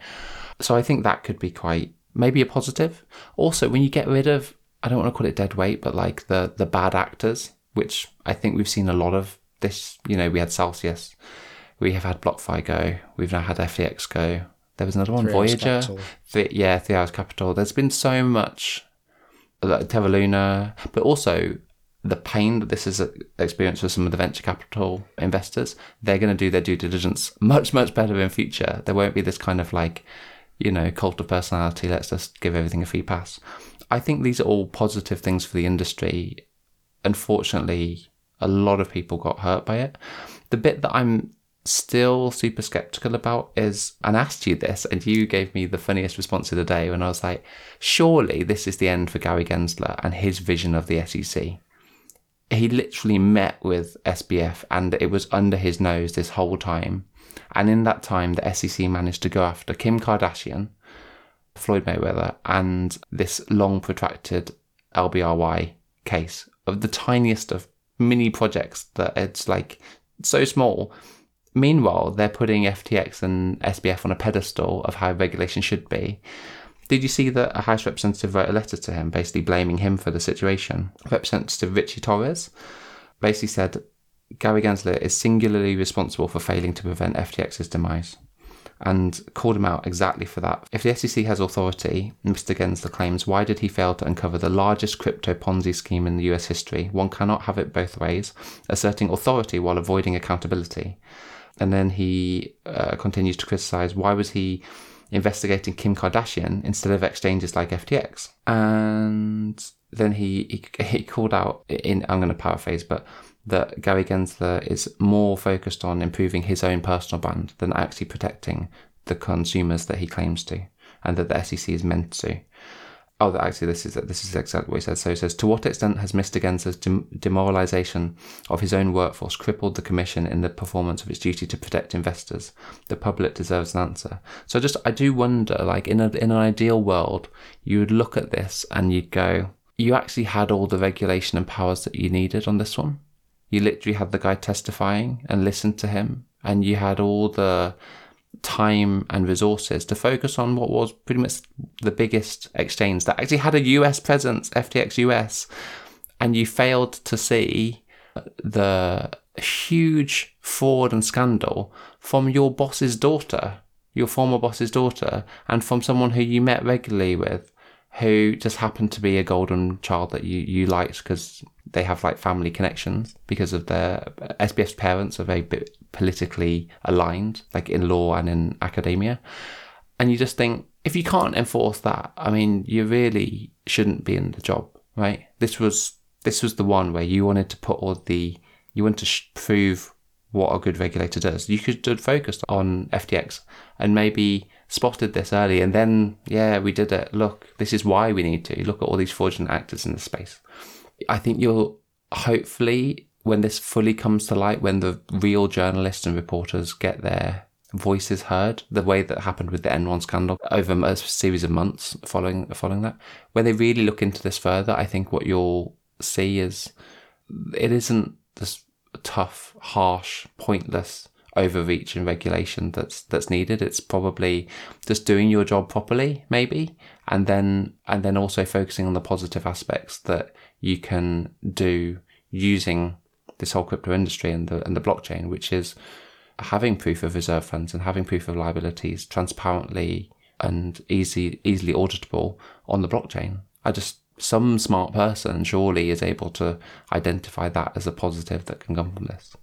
So I think that could be quite maybe a positive. Also, when you get rid of, I don't want to call it dead weight, but like the the bad actors, which I think we've seen a lot of this. You know, we had Celsius, we have had BlockFi go, we've now had FTX go. There was another one, Voyager. Three, yeah, Three Arrows Capital. There's been so much, like Terra Luna, but also the pain that this has experienced for some of the venture capital investors, they're going to do their due diligence much, much better in future. There won't be this kind of like, you know, cult of personality. Let's just give everything a free pass. I think these are all positive things for the industry. Unfortunately, a lot of people got hurt by it. The bit that I'm still super skeptical about is, and asked you this, and you gave me the funniest response of the day when I was like, surely this is the end for Gary Gensler and his vision of the SEC he literally met with SBF and it was under his nose this whole time. And in that time, the SEC managed to go after Kim Kardashian, Floyd Mayweather, and this long protracted LBRY case of the tiniest of mini projects that it's like so small. Meanwhile, they're putting FTX and SBF on a pedestal of how regulation should be. Did you see that a House representative wrote a letter to him basically blaming him for the situation? Representative Richie Torres basically said Gary Gensler is singularly responsible for failing to prevent FTX's demise and called him out exactly for that. If the SEC has authority, Mr. Gensler claims, why did he fail to uncover the largest crypto Ponzi scheme in the US history? One cannot have it both ways, asserting authority while avoiding accountability. And then he uh, continues to criticize why was he investigating Kim Kardashian instead of exchanges like FTX. And then he, he, he called out in I'm going to paraphrase, but that Gary Gensler is more focused on improving his own personal brand than actually protecting the consumers that he claims to, and that the SEC is meant to. Oh, actually, this is this is exactly what he said. So he says, to what extent has Mr. Gensler's demoralization of his own workforce crippled the commission in the performance of its duty to protect investors? The public deserves an answer. So just, I do wonder, like in a in an ideal world, you would look at this and you'd go, you actually had all the regulation and powers that you needed on this one. You literally had the guy testifying and listened to him, and you had all the time and resources to focus on what was pretty much the biggest exchange that actually had a US presence, FTX US, and you failed to see the huge fraud and scandal from your boss's daughter, your former boss's daughter, and from someone who you met regularly with, who just happened to be a golden child that you, you liked because they have like family connections because of their uh, SBF's parents are very politically aligned, like in law and in academia. And you just think, if you can't enforce that, I mean, you really shouldn't be in the job, right? This was this was the one where you wanted to put all the you want to sh- prove what a good regulator does. You could have focused on FTX and maybe spotted this early, and then yeah, we did it. Look, this is why we need to look at all these fraudulent actors in the space. I think you'll hopefully when this fully comes to light, when the real journalists and reporters get their voices heard, the way that happened with the Enron scandal over a series of months following following that, when they really look into this further, I think what you'll see is it isn't this tough, harsh, pointless overreach and regulation that's that's needed. It's probably just doing your job properly, maybe, and then and then also focusing on the positive aspects that you can do using this whole crypto industry and the and the blockchain, which is having proof of reserve funds and having proof of liabilities transparently and easy easily auditable on the blockchain. I just some smart person surely is able to identify that as a positive that can come from this.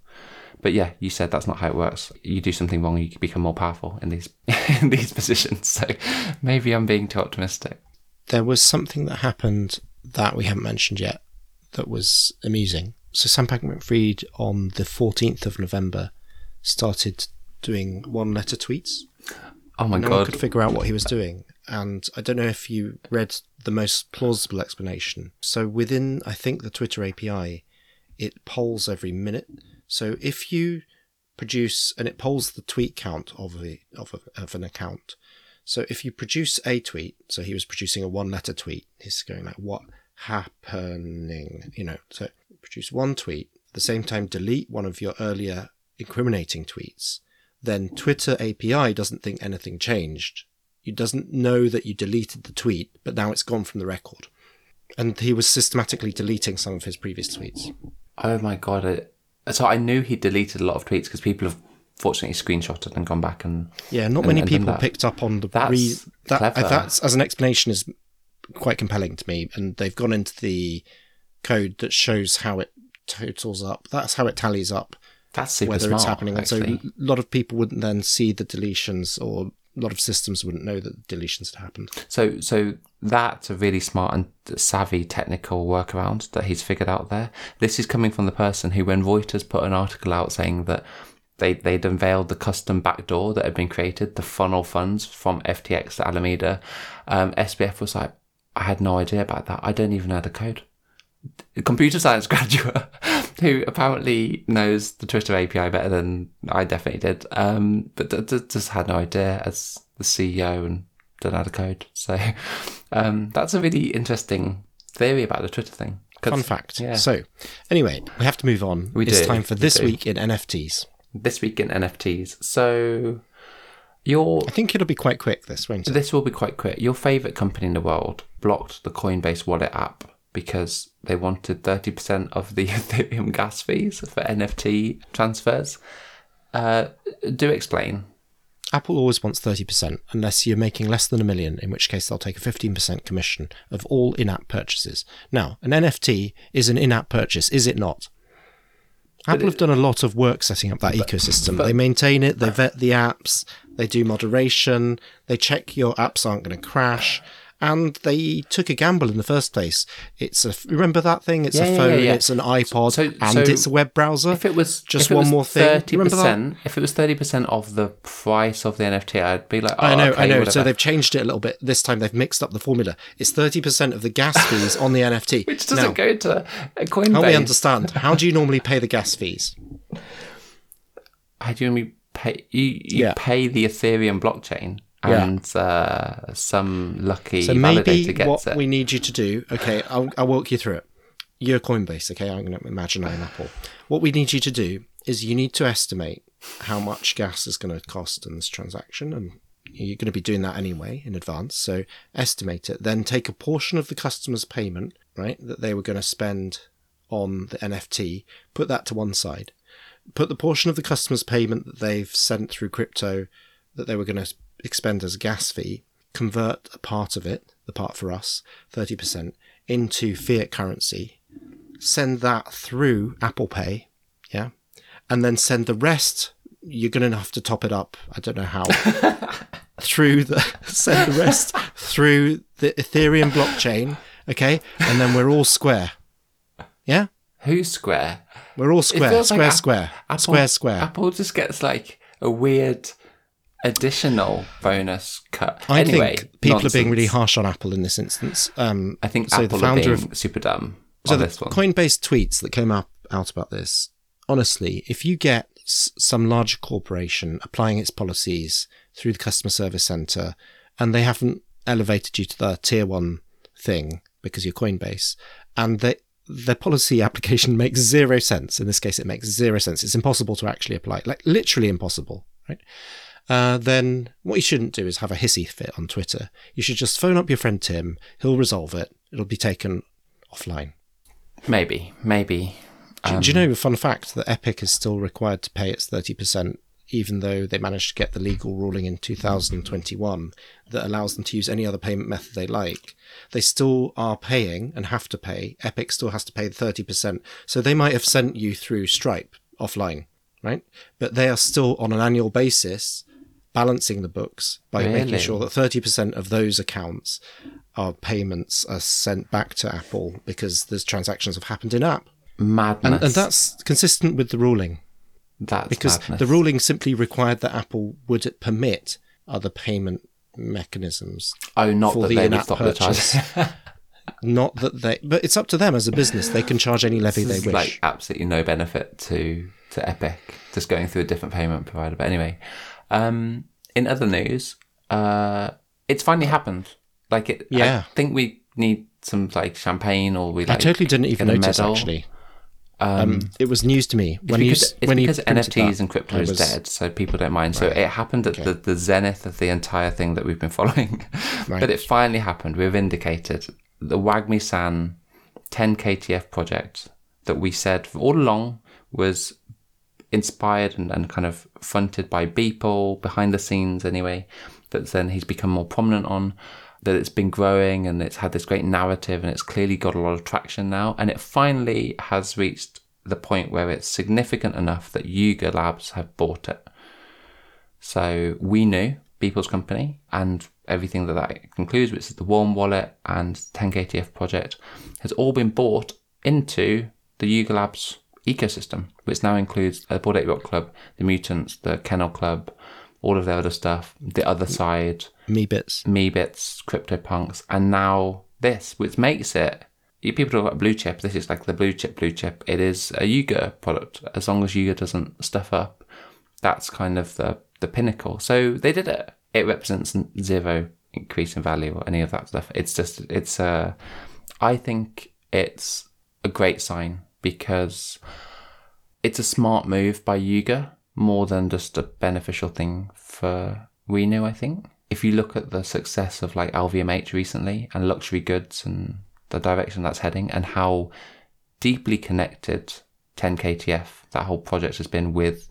But yeah, you said that's not how it works. You do something wrong, you become more powerful in these in these positions. So maybe I'm being too optimistic. There was something that happened that we haven't mentioned yet that was amusing. So Sam Bankman-Fried on the 14th of November started doing one-letter tweets. Oh my no god! one could figure out what he was doing. And I don't know if you read the most plausible explanation. So within, I think, the Twitter API, it polls every minute. So if you produce, and it polls the tweet count of a, of, a, of an account. So if you produce a tweet, so he was producing a one letter tweet, he's going like, what happening? You know, so produce one tweet, at the same time delete one of your earlier incriminating tweets. Then Twitter API doesn't think anything changed. It doesn't know that you deleted the tweet, but now it's gone from the record. And he was systematically deleting some of his previous tweets. Oh my god! I, so I knew he deleted a lot of tweets because people have fortunately screenshotted and gone back and Yeah, not And- many and people picked up on the That's re- that. clever. That's as an explanation is quite compelling to me, and they've gone into the code that shows how it totals up. That's how it tallies up that's super whether smart. it's happening. And so a lot of people wouldn't then see the deletions, or a lot of systems wouldn't know that the deletions had happened. So, so that's a really smart and savvy technical workaround that he's figured out there. This is coming from the person who, when Reuters put an article out saying that they they'd unveiled the custom backdoor that had been created to funnel funds from FTX to Alameda, um, SBF was like, I had no idea about that. I don't even know the code. A computer science graduate who apparently knows the Twitter API better than I definitely did, um, but d- d- just had no idea as the CEO and don't know the code. So um, that's a really interesting theory about the Twitter thing. Fun fact. Yeah. So, anyway, we have to move on. We it's do, time for we this do. week in NFTs. This week in NFTs. So your I think it'll be quite quick. This won't it? this will be quite quick. Your favorite company in the world blocked the Coinbase wallet app because they wanted 30% of the Ethereum gas fees for NFT transfers. Uh, do explain. Apple always wants 30% unless you're making less than a million, in which case they'll take a 15% commission of all in app purchases. Now, an NFT is an in app purchase, is it not? Apple have done a lot of work setting up that ecosystem. they maintain it, they vet the apps, they do moderation, they check your apps aren't going to crash. And they took a gamble in the first place. It's a remember that thing? It's Yeah, a phone, yeah, yeah. it's an iPod, So- and so it's a web browser. If it was just it one was more thing, thirty percent. if it was thirty percent of the price of the NFT, I'd be like, oh, I know, okay, I know. So they've changed it a little bit. This time they've mixed up the formula. It's 30% of the gas fees on the NFT. which doesn't now, go to a Coinbase. help me understand. How do you normally pay the gas fees? How do you only pay? You, you pay the Ethereum blockchain, Yeah. and uh, some lucky So maybe what it. we need you to do, okay, I'll, I'll walk you through it. You're Coinbase, okay? I'm going to imagine I'm Apple. What we need you to do is you need to estimate how much gas is going to cost in this transaction, and you're going to be doing that anyway in advance. So estimate it, then take a portion of the customer's payment, right, that they were going to spend on the NFT, put that to one side. Put the portion of the customer's payment that they've sent through crypto that they were going to expend as gas fee, convert a part of it, the part for us, 30%, into fiat currency, send that through Apple Pay, yeah, and then send the rest. You're going to have to top it up. I don't know how. through the send the rest through the Ethereum blockchain, okay, and then we're all square. Yeah, Who's Square? we're all square, like square, Ap- square, Apple- square, square. Apple just gets like a weird additional bonus cut. I anyway, think people are being really harsh on Apple in this instance. Um, I think so Apple the founder are of being super dumb So the this one. Coinbase tweets that came up out about this, honestly, if you get s- some larger corporation applying its policies through the customer service center and they haven't elevated you to the tier one thing because you're Coinbase and they, their policy application makes zero sense. In this case, it makes zero sense. It's impossible to actually apply, like literally impossible, right? Uh, then what you shouldn't do is have a hissy fit on Twitter. You should just phone up your friend Tim. He'll resolve it. It'll be taken offline. Maybe, maybe. Do, do you know a fun fact that Epic is still required to pay its 30%, even though they managed to get the legal ruling in 2021 that allows them to use any other payment method they like? They still are paying and have to pay. Epic still has to pay the 30%. So they might have sent you through Stripe offline, right? But they are still on an annual basis balancing the books by making sure that 30% of those accounts are payments are sent back to Apple because those transactions have happened in app. Madness. And, and that's consistent with the ruling that's because madness. the ruling simply required that Apple would permit other payment mechanisms, oh, not that the they would in-app the purchase. charge. not that they. But it's up to them as a business; they can charge any levy they There's wish. like absolutely no benefit to to Epic just going through a different payment provider. But anyway, um, in other news, uh, it's finally happened. Like it, Yeah. I think we need some like champagne or we. Like, I totally didn't even notice. medal. Actually, um, it was news to me It's when because, you it's when because NFTs that, and crypto I is dead, so people don't mind. So it happened at the, the zenith of the entire thing that we've been following. Right. but it finally happened. We're vindicated. The Wagmi San 10KTF project that we said all along was inspired and, and kind of fronted by Beeple behind the scenes anyway, that then he's become more prominent on. That it's been growing and it's had this great narrative and it's clearly got a lot of traction now. And it finally has reached the point where it's significant enough that Yuga Labs have bought it. So we knew Beeple's company and everything that that concludes, which is the Warm Wallet and 10KTF project, has all been bought into the Yuga Labs ecosystem, which now includes the Bored Ape Yacht Club, the Mutants, the Kennel Club, all of their other stuff, the other side, me bits. Meebits, CryptoPunks, and now this, which makes it. you- People talk about blue chip. This is like the blue chip, blue chip. It is a Yuga product. As long as Yuga doesn't stuff up, that's kind of the the pinnacle. So they did it. It represents zero increase in value or any of that stuff. It's just it's uh I think it's a great sign because it's a smart move by Yuga more than just a beneficial thing for Reno, I think. If you look at the success of like LVMH recently and luxury goods and the direction that's heading and how deeply connected 10KTF, that whole project has been with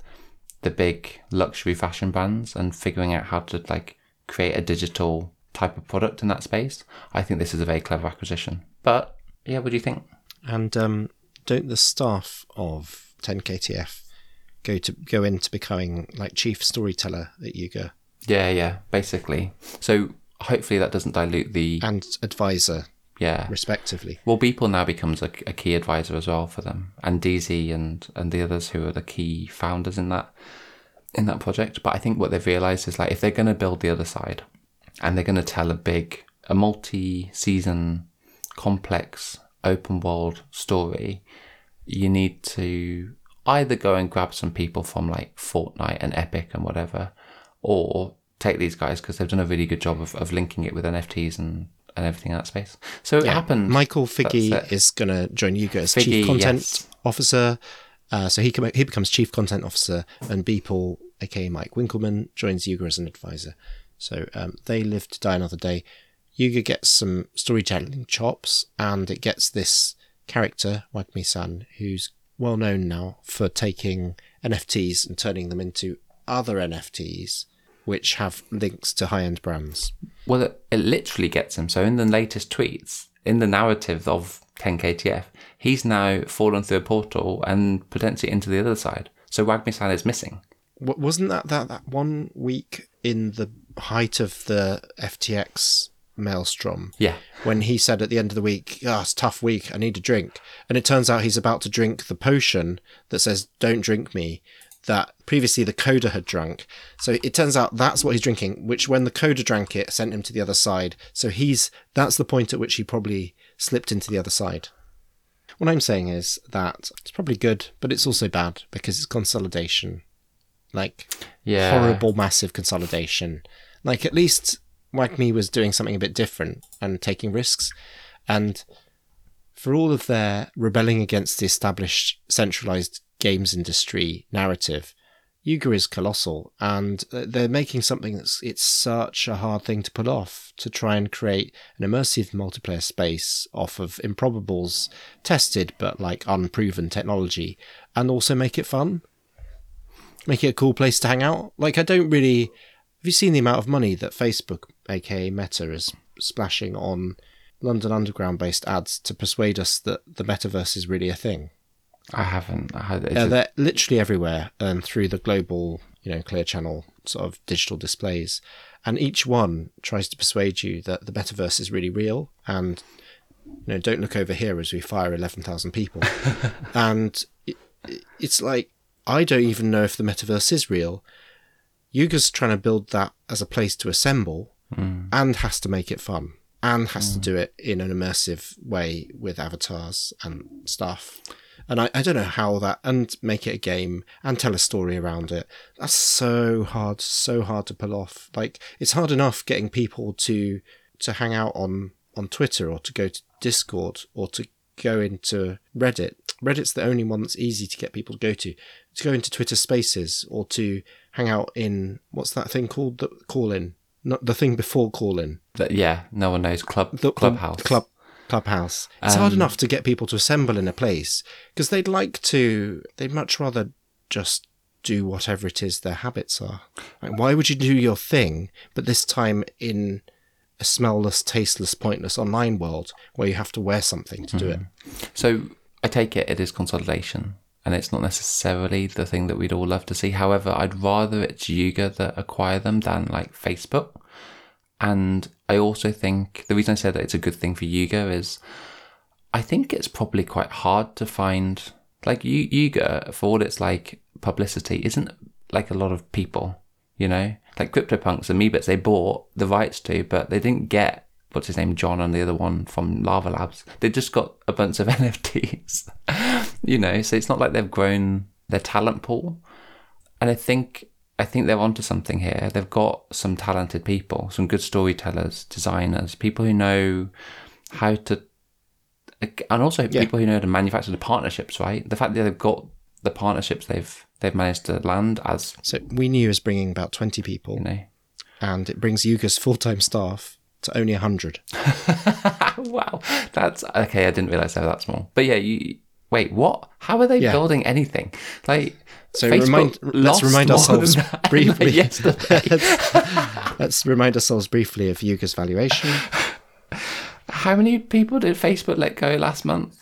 the big luxury fashion brands and figuring out how to like create a digital type of product in that space. I think this is a very clever acquisition. But yeah, what do you think? And um, don't the staff of 10KTF go to go into becoming like chief storyteller at Yuga Yeah, yeah, basically. So hopefully that doesn't dilute the and advisor yeah. respectively? Well, Beeple now becomes a, a key advisor as well for them, and DZ and and the others who are the key founders in that in that project. But I think what they've realized is like if they're going to build the other side, and they're going to tell a big, a multi-season, complex, open world story, you need to either go and grab some people from like Fortnite and Epic and whatever, or take these guys because they've done a really good job of, of linking it with NFTs and, and everything in that space. So it happened. Michael Figge is going to join Yuga as Figge, chief content yes. officer. Uh, so he can, he becomes chief content officer, and Beeple, aka Mike Winkelmann, joins Yuga as an advisor. So um, they live to die another day. Yuga gets some storytelling chops, and it gets this character, Wagmi-san, who's well known now for taking NFTs and turning them into other NFTs, which have links to high-end brands. Well, it, it literally gets him. So in the latest tweets, in the narrative of 10KTF, he's now fallen through a portal and potentially into the other side. So Wagmi-san is missing. Wa- wasn't that, that that one week in the height of the FTX maelstrom Yeah. when he said at the end of the week, "Ah, it's a tough week. I need a drink," and it turns out he's about to drink the potion that says "Don't drink me." That previously the Koda had drunk, so it turns out that's what he's drinking. Which, when the Koda drank it, sent him to the other side. So he's that's the point at which he probably slipped into the other side. What I'm saying is that it's probably good, but it's also bad because it's consolidation, like Yeah. horrible, massive consolidation. Like at least Wagmi was doing something a bit different and taking risks, and for all of their rebelling against the established centralized games industry narrative, Yuga is colossal, and they're making something that's it's such a hard thing to pull off to try and create an immersive multiplayer space off of Improbable's tested but like unproven technology, and also make it fun, make it a cool place to hang out. Like I don't really. Have you seen the amount of money that Facebook, aka Meta, is splashing on London Underground based ads to persuade us that the metaverse is really a thing? I haven't. I Yeah, they're literally everywhere and through the global, you know, clear channel sort of digital displays. And each one tries to persuade you that the metaverse is really real and, you know, don't look over here as we fire 11,000 people. and it, it's like, I don't even know if the metaverse is real. Yuga's trying to build that as a place to assemble Mm. and has to make it fun and has to do it in an immersive way with avatars and stuff. And I, I don't know how that, and make it a game and tell a story around it. That's so hard, so hard to pull off. Like, it's hard enough getting people to, to hang out on, on Twitter or to go to Discord or to go into Reddit. Reddit's the only one that's easy to get people to go to. To go into Twitter spaces or to hang out in, what's that thing called? The call in. Not the thing before call in. That- yeah, no one knows. Club The- the Clubhouse. club clubhouse. It's hard Um, enough to get people to assemble in a place because they'd like to. They'd much rather just do whatever it is their habits are. Like, why would you do your thing, but this time in a smellless, tasteless, pointless online world where you have to wear something to do it? So I take it it is consolidation, and it's not necessarily the thing that we'd all love to see. However, I'd rather it's Yuga that acquire them than like Facebook. And I also think the reason I said that it's a good thing for Yuga is I think it's probably quite hard to find like Yu- Yuga for all its like publicity isn't like a lot of people, you know, like CryptoPunks and Meebits they bought the rights to, but they didn't get what's his name John and the other one from Larva Labs. They just got a bunch of NFTs, you know. So it's not like they've grown their talent pool, and I think I think they're onto something here. They've got some talented people, some good storytellers, designers, people who know how to, and also people who know how to manufacture the partnerships. Right, the fact that they've got the partnerships they've they've managed to land as So Wenew is bringing about twenty people, you know. and it brings Yuga's full time staff to only hundred. wow, that's okay. I didn't realize they were that small. But yeah, you wait. What? How are they Yeah. building anything? Like So Facebook remind, let's remind ourselves briefly. let's remind ourselves briefly of Yuga's valuation. How many people did Facebook let go last month?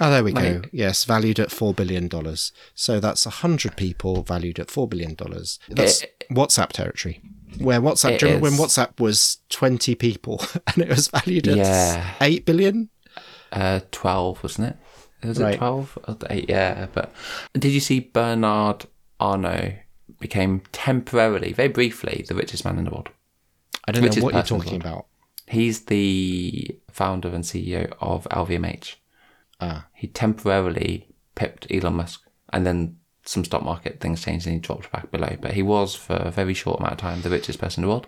Oh, there we go. Yes, valued at four billion dollars. So that's a hundred people valued at four billion dollars. That's WhatsApp territory. Where WhatsApp, do you remember when. WhatsApp was twenty people and it was valued at Yeah. eight billion? Uh, twelve, wasn't it? Was Right. it twelve? Or Eight, yeah. But did you see Bernard Arnault became temporarily, very briefly, the richest man in the world? I don't know what you're talking about. He's the founder and CEO of LVMH. Ah, he temporarily pipped Elon Musk, and then some stock market things changed and he dropped back below. But he was for a very short amount of time the richest person in the world.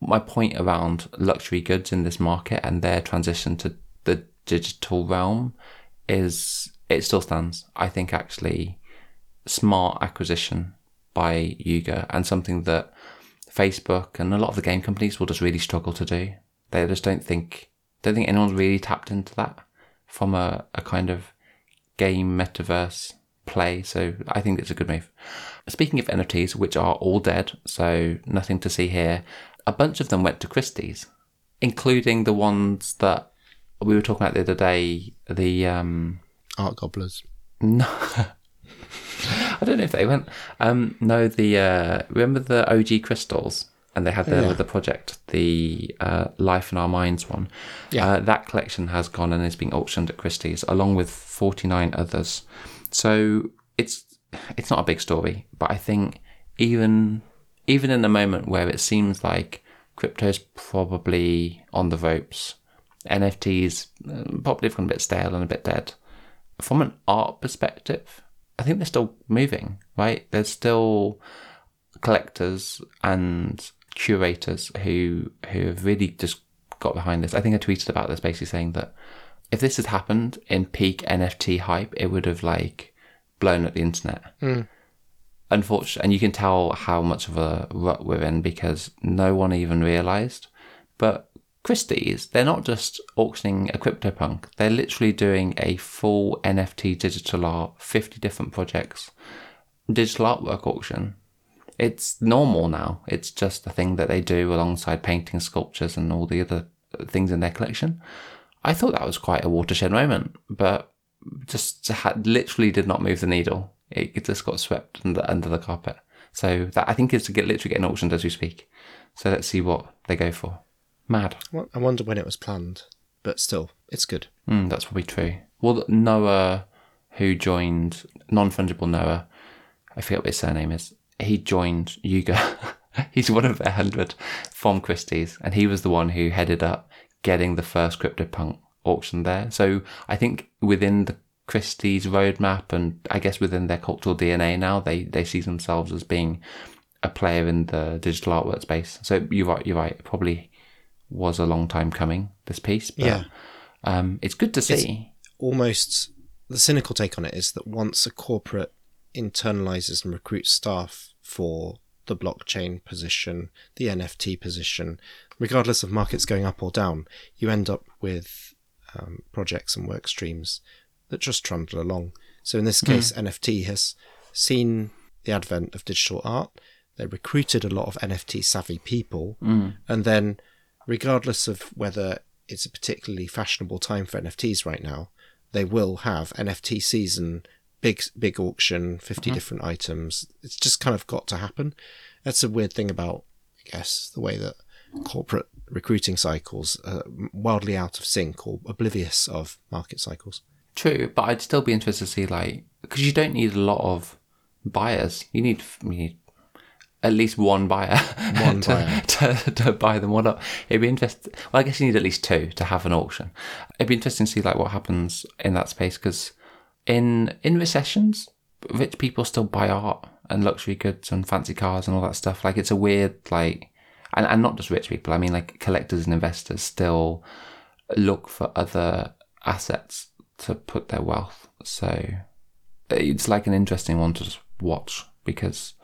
My point around luxury goods in this market and their transition to the digital realm is it still stands. I think actually smart acquisition by Yuga and something that Facebook and a lot of the game companies will just really struggle to do. They just don't think don't think anyone's really tapped into that from a, a kind of game metaverse play. So I think it's a good move. Speaking of NFTs, which are all dead, so nothing to see here, a bunch of them went to Christie's, including the ones that we were talking about the other day. The um, art gobblers. no, I don't know if they went. Um, no, the uh, remember the OG crystals, and they had the Yeah. the project, the uh, Life in Our Minds one. Yeah. Uh, that collection has gone and is being auctioned at Christie's, along with forty nine others. So it's it's not a big story, but I think even even in a moment where it seems like crypto's probably on the ropes, NFTs uh, probably gone a bit stale and a bit dead. From an art perspective, I think they're still moving, right? There's still collectors and curators who who have really just got behind this. I think I tweeted about this basically saying that if this had happened in peak NFT hype, it would have like blown up the internet. Hmm. Unfortunately, and you can tell how much of a rut we're in because no one even realized. But Christie's, they're not just auctioning a CryptoPunk, they're literally doing a full NFT digital art, 50 different projects, digital artwork auction. It's normal now. It's just a thing that they do alongside painting, sculptures, and all the other things in their collection. I thought that was quite a watershed moment, but just had, literally did not move the needle. It just got swept under, under the carpet. So that I think is to get literally getting auctioned as we speak. So let's see what they go for. Mad. Well, I wonder when it was planned, but still, it's good. Mm, that's probably true. Well, Noah, who joined non fungible Noah, I forget what his surname is. He joined Yuga. He's one of their hundred from Christie's, and he was the one who headed up getting the first CryptoPunk auction there. So I think within the Christie's roadmap, and I guess within their cultural DNA now, they they see themselves as being a player in the digital artwork space. So you're right. You're right. It probably was a long time coming. This piece, but Yeah. um, it's good to see. Almost the cynical take on it is that once a corporate internalizes and recruits staff for the blockchain position, the NFT position, regardless of markets going up or down, you end up with um, projects and work streams that just trundle along. So in this hmm. case, NFT has seen the advent of digital art. They recruited a lot of NFT savvy people, hmm. and then, regardless of whether it's a particularly fashionable time for NFTs right now, they will have NFT season, big big auction, 50 hmm. different items. It's just kind of got to happen. That's a weird thing about, I guess, the way that corporate recruiting cycles are wildly out of sync or oblivious of market cycles. True, but I'd still be interested to see like because you don't need a lot of buyers. You need you need at least one buyer, One to, buyer. to, to buy them one up. It'd be interesting. Well, I guess you need at least two to have an auction. It'd be interesting to see like what happens in that space because in in recessions, rich people still buy art and luxury goods and fancy cars and all that stuff. Like it's a weird like, and and not just rich people. I mean like collectors and investors still look for other assets to put their wealth. So it's like an interesting one to just watch because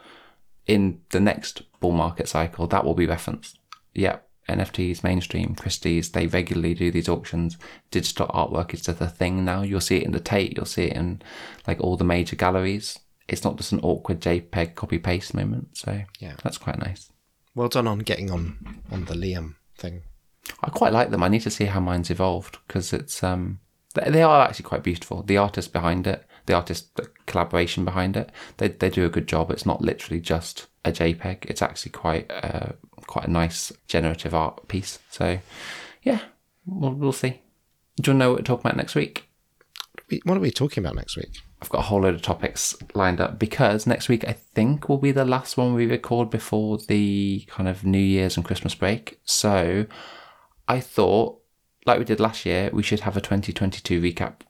in the next bull market cycle, that will be referenced. Yep, NFTs, mainstream, Christie's, they regularly do these auctions. Digital artwork is just a thing now. You'll see it in the Tate, you'll see it in like all the major galleries. It's not just an awkward JPEG copy paste moment. So Yeah. that's quite nice. Well done on getting on on the Liam thing. I quite like them. I need to see how mine's evolved because it's um they, they are actually quite beautiful. The artist behind it, the artist the collaboration behind it, they they do a good job. It's not literally just a JPEG. It's actually quite uh, quite a nice generative art piece. So yeah, we'll we'll see. Do you want to know what we're talking about next week? What are we talking about next week? I've got a whole load of topics lined up because next week I think will be the last one we record before the kind of New Year's and Christmas break. So I thought, like we did last year, we should have a 2022 recap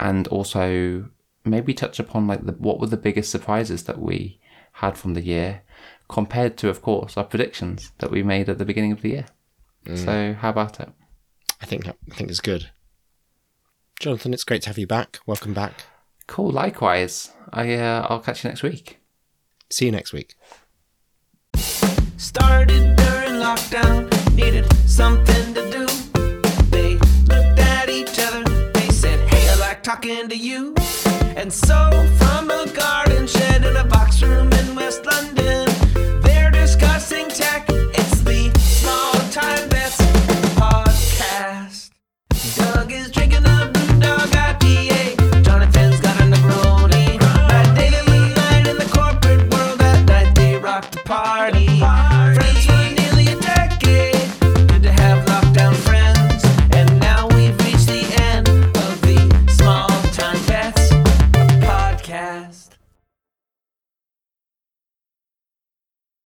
and also maybe touch upon like the, what were the biggest surprises that we had from the year compared to, of course, our predictions that we made at the beginning of the year. Mm. So how about it? I think I think it's good. Jonathan, it's great to have you back. Welcome back. Cool. Likewise, I uh, I'll catch you next week. See you next week. Started during lockdown, needed something to do. They looked at each other, they said, Hey, I like talking to you. And so, from a garden shed in a box room in West London,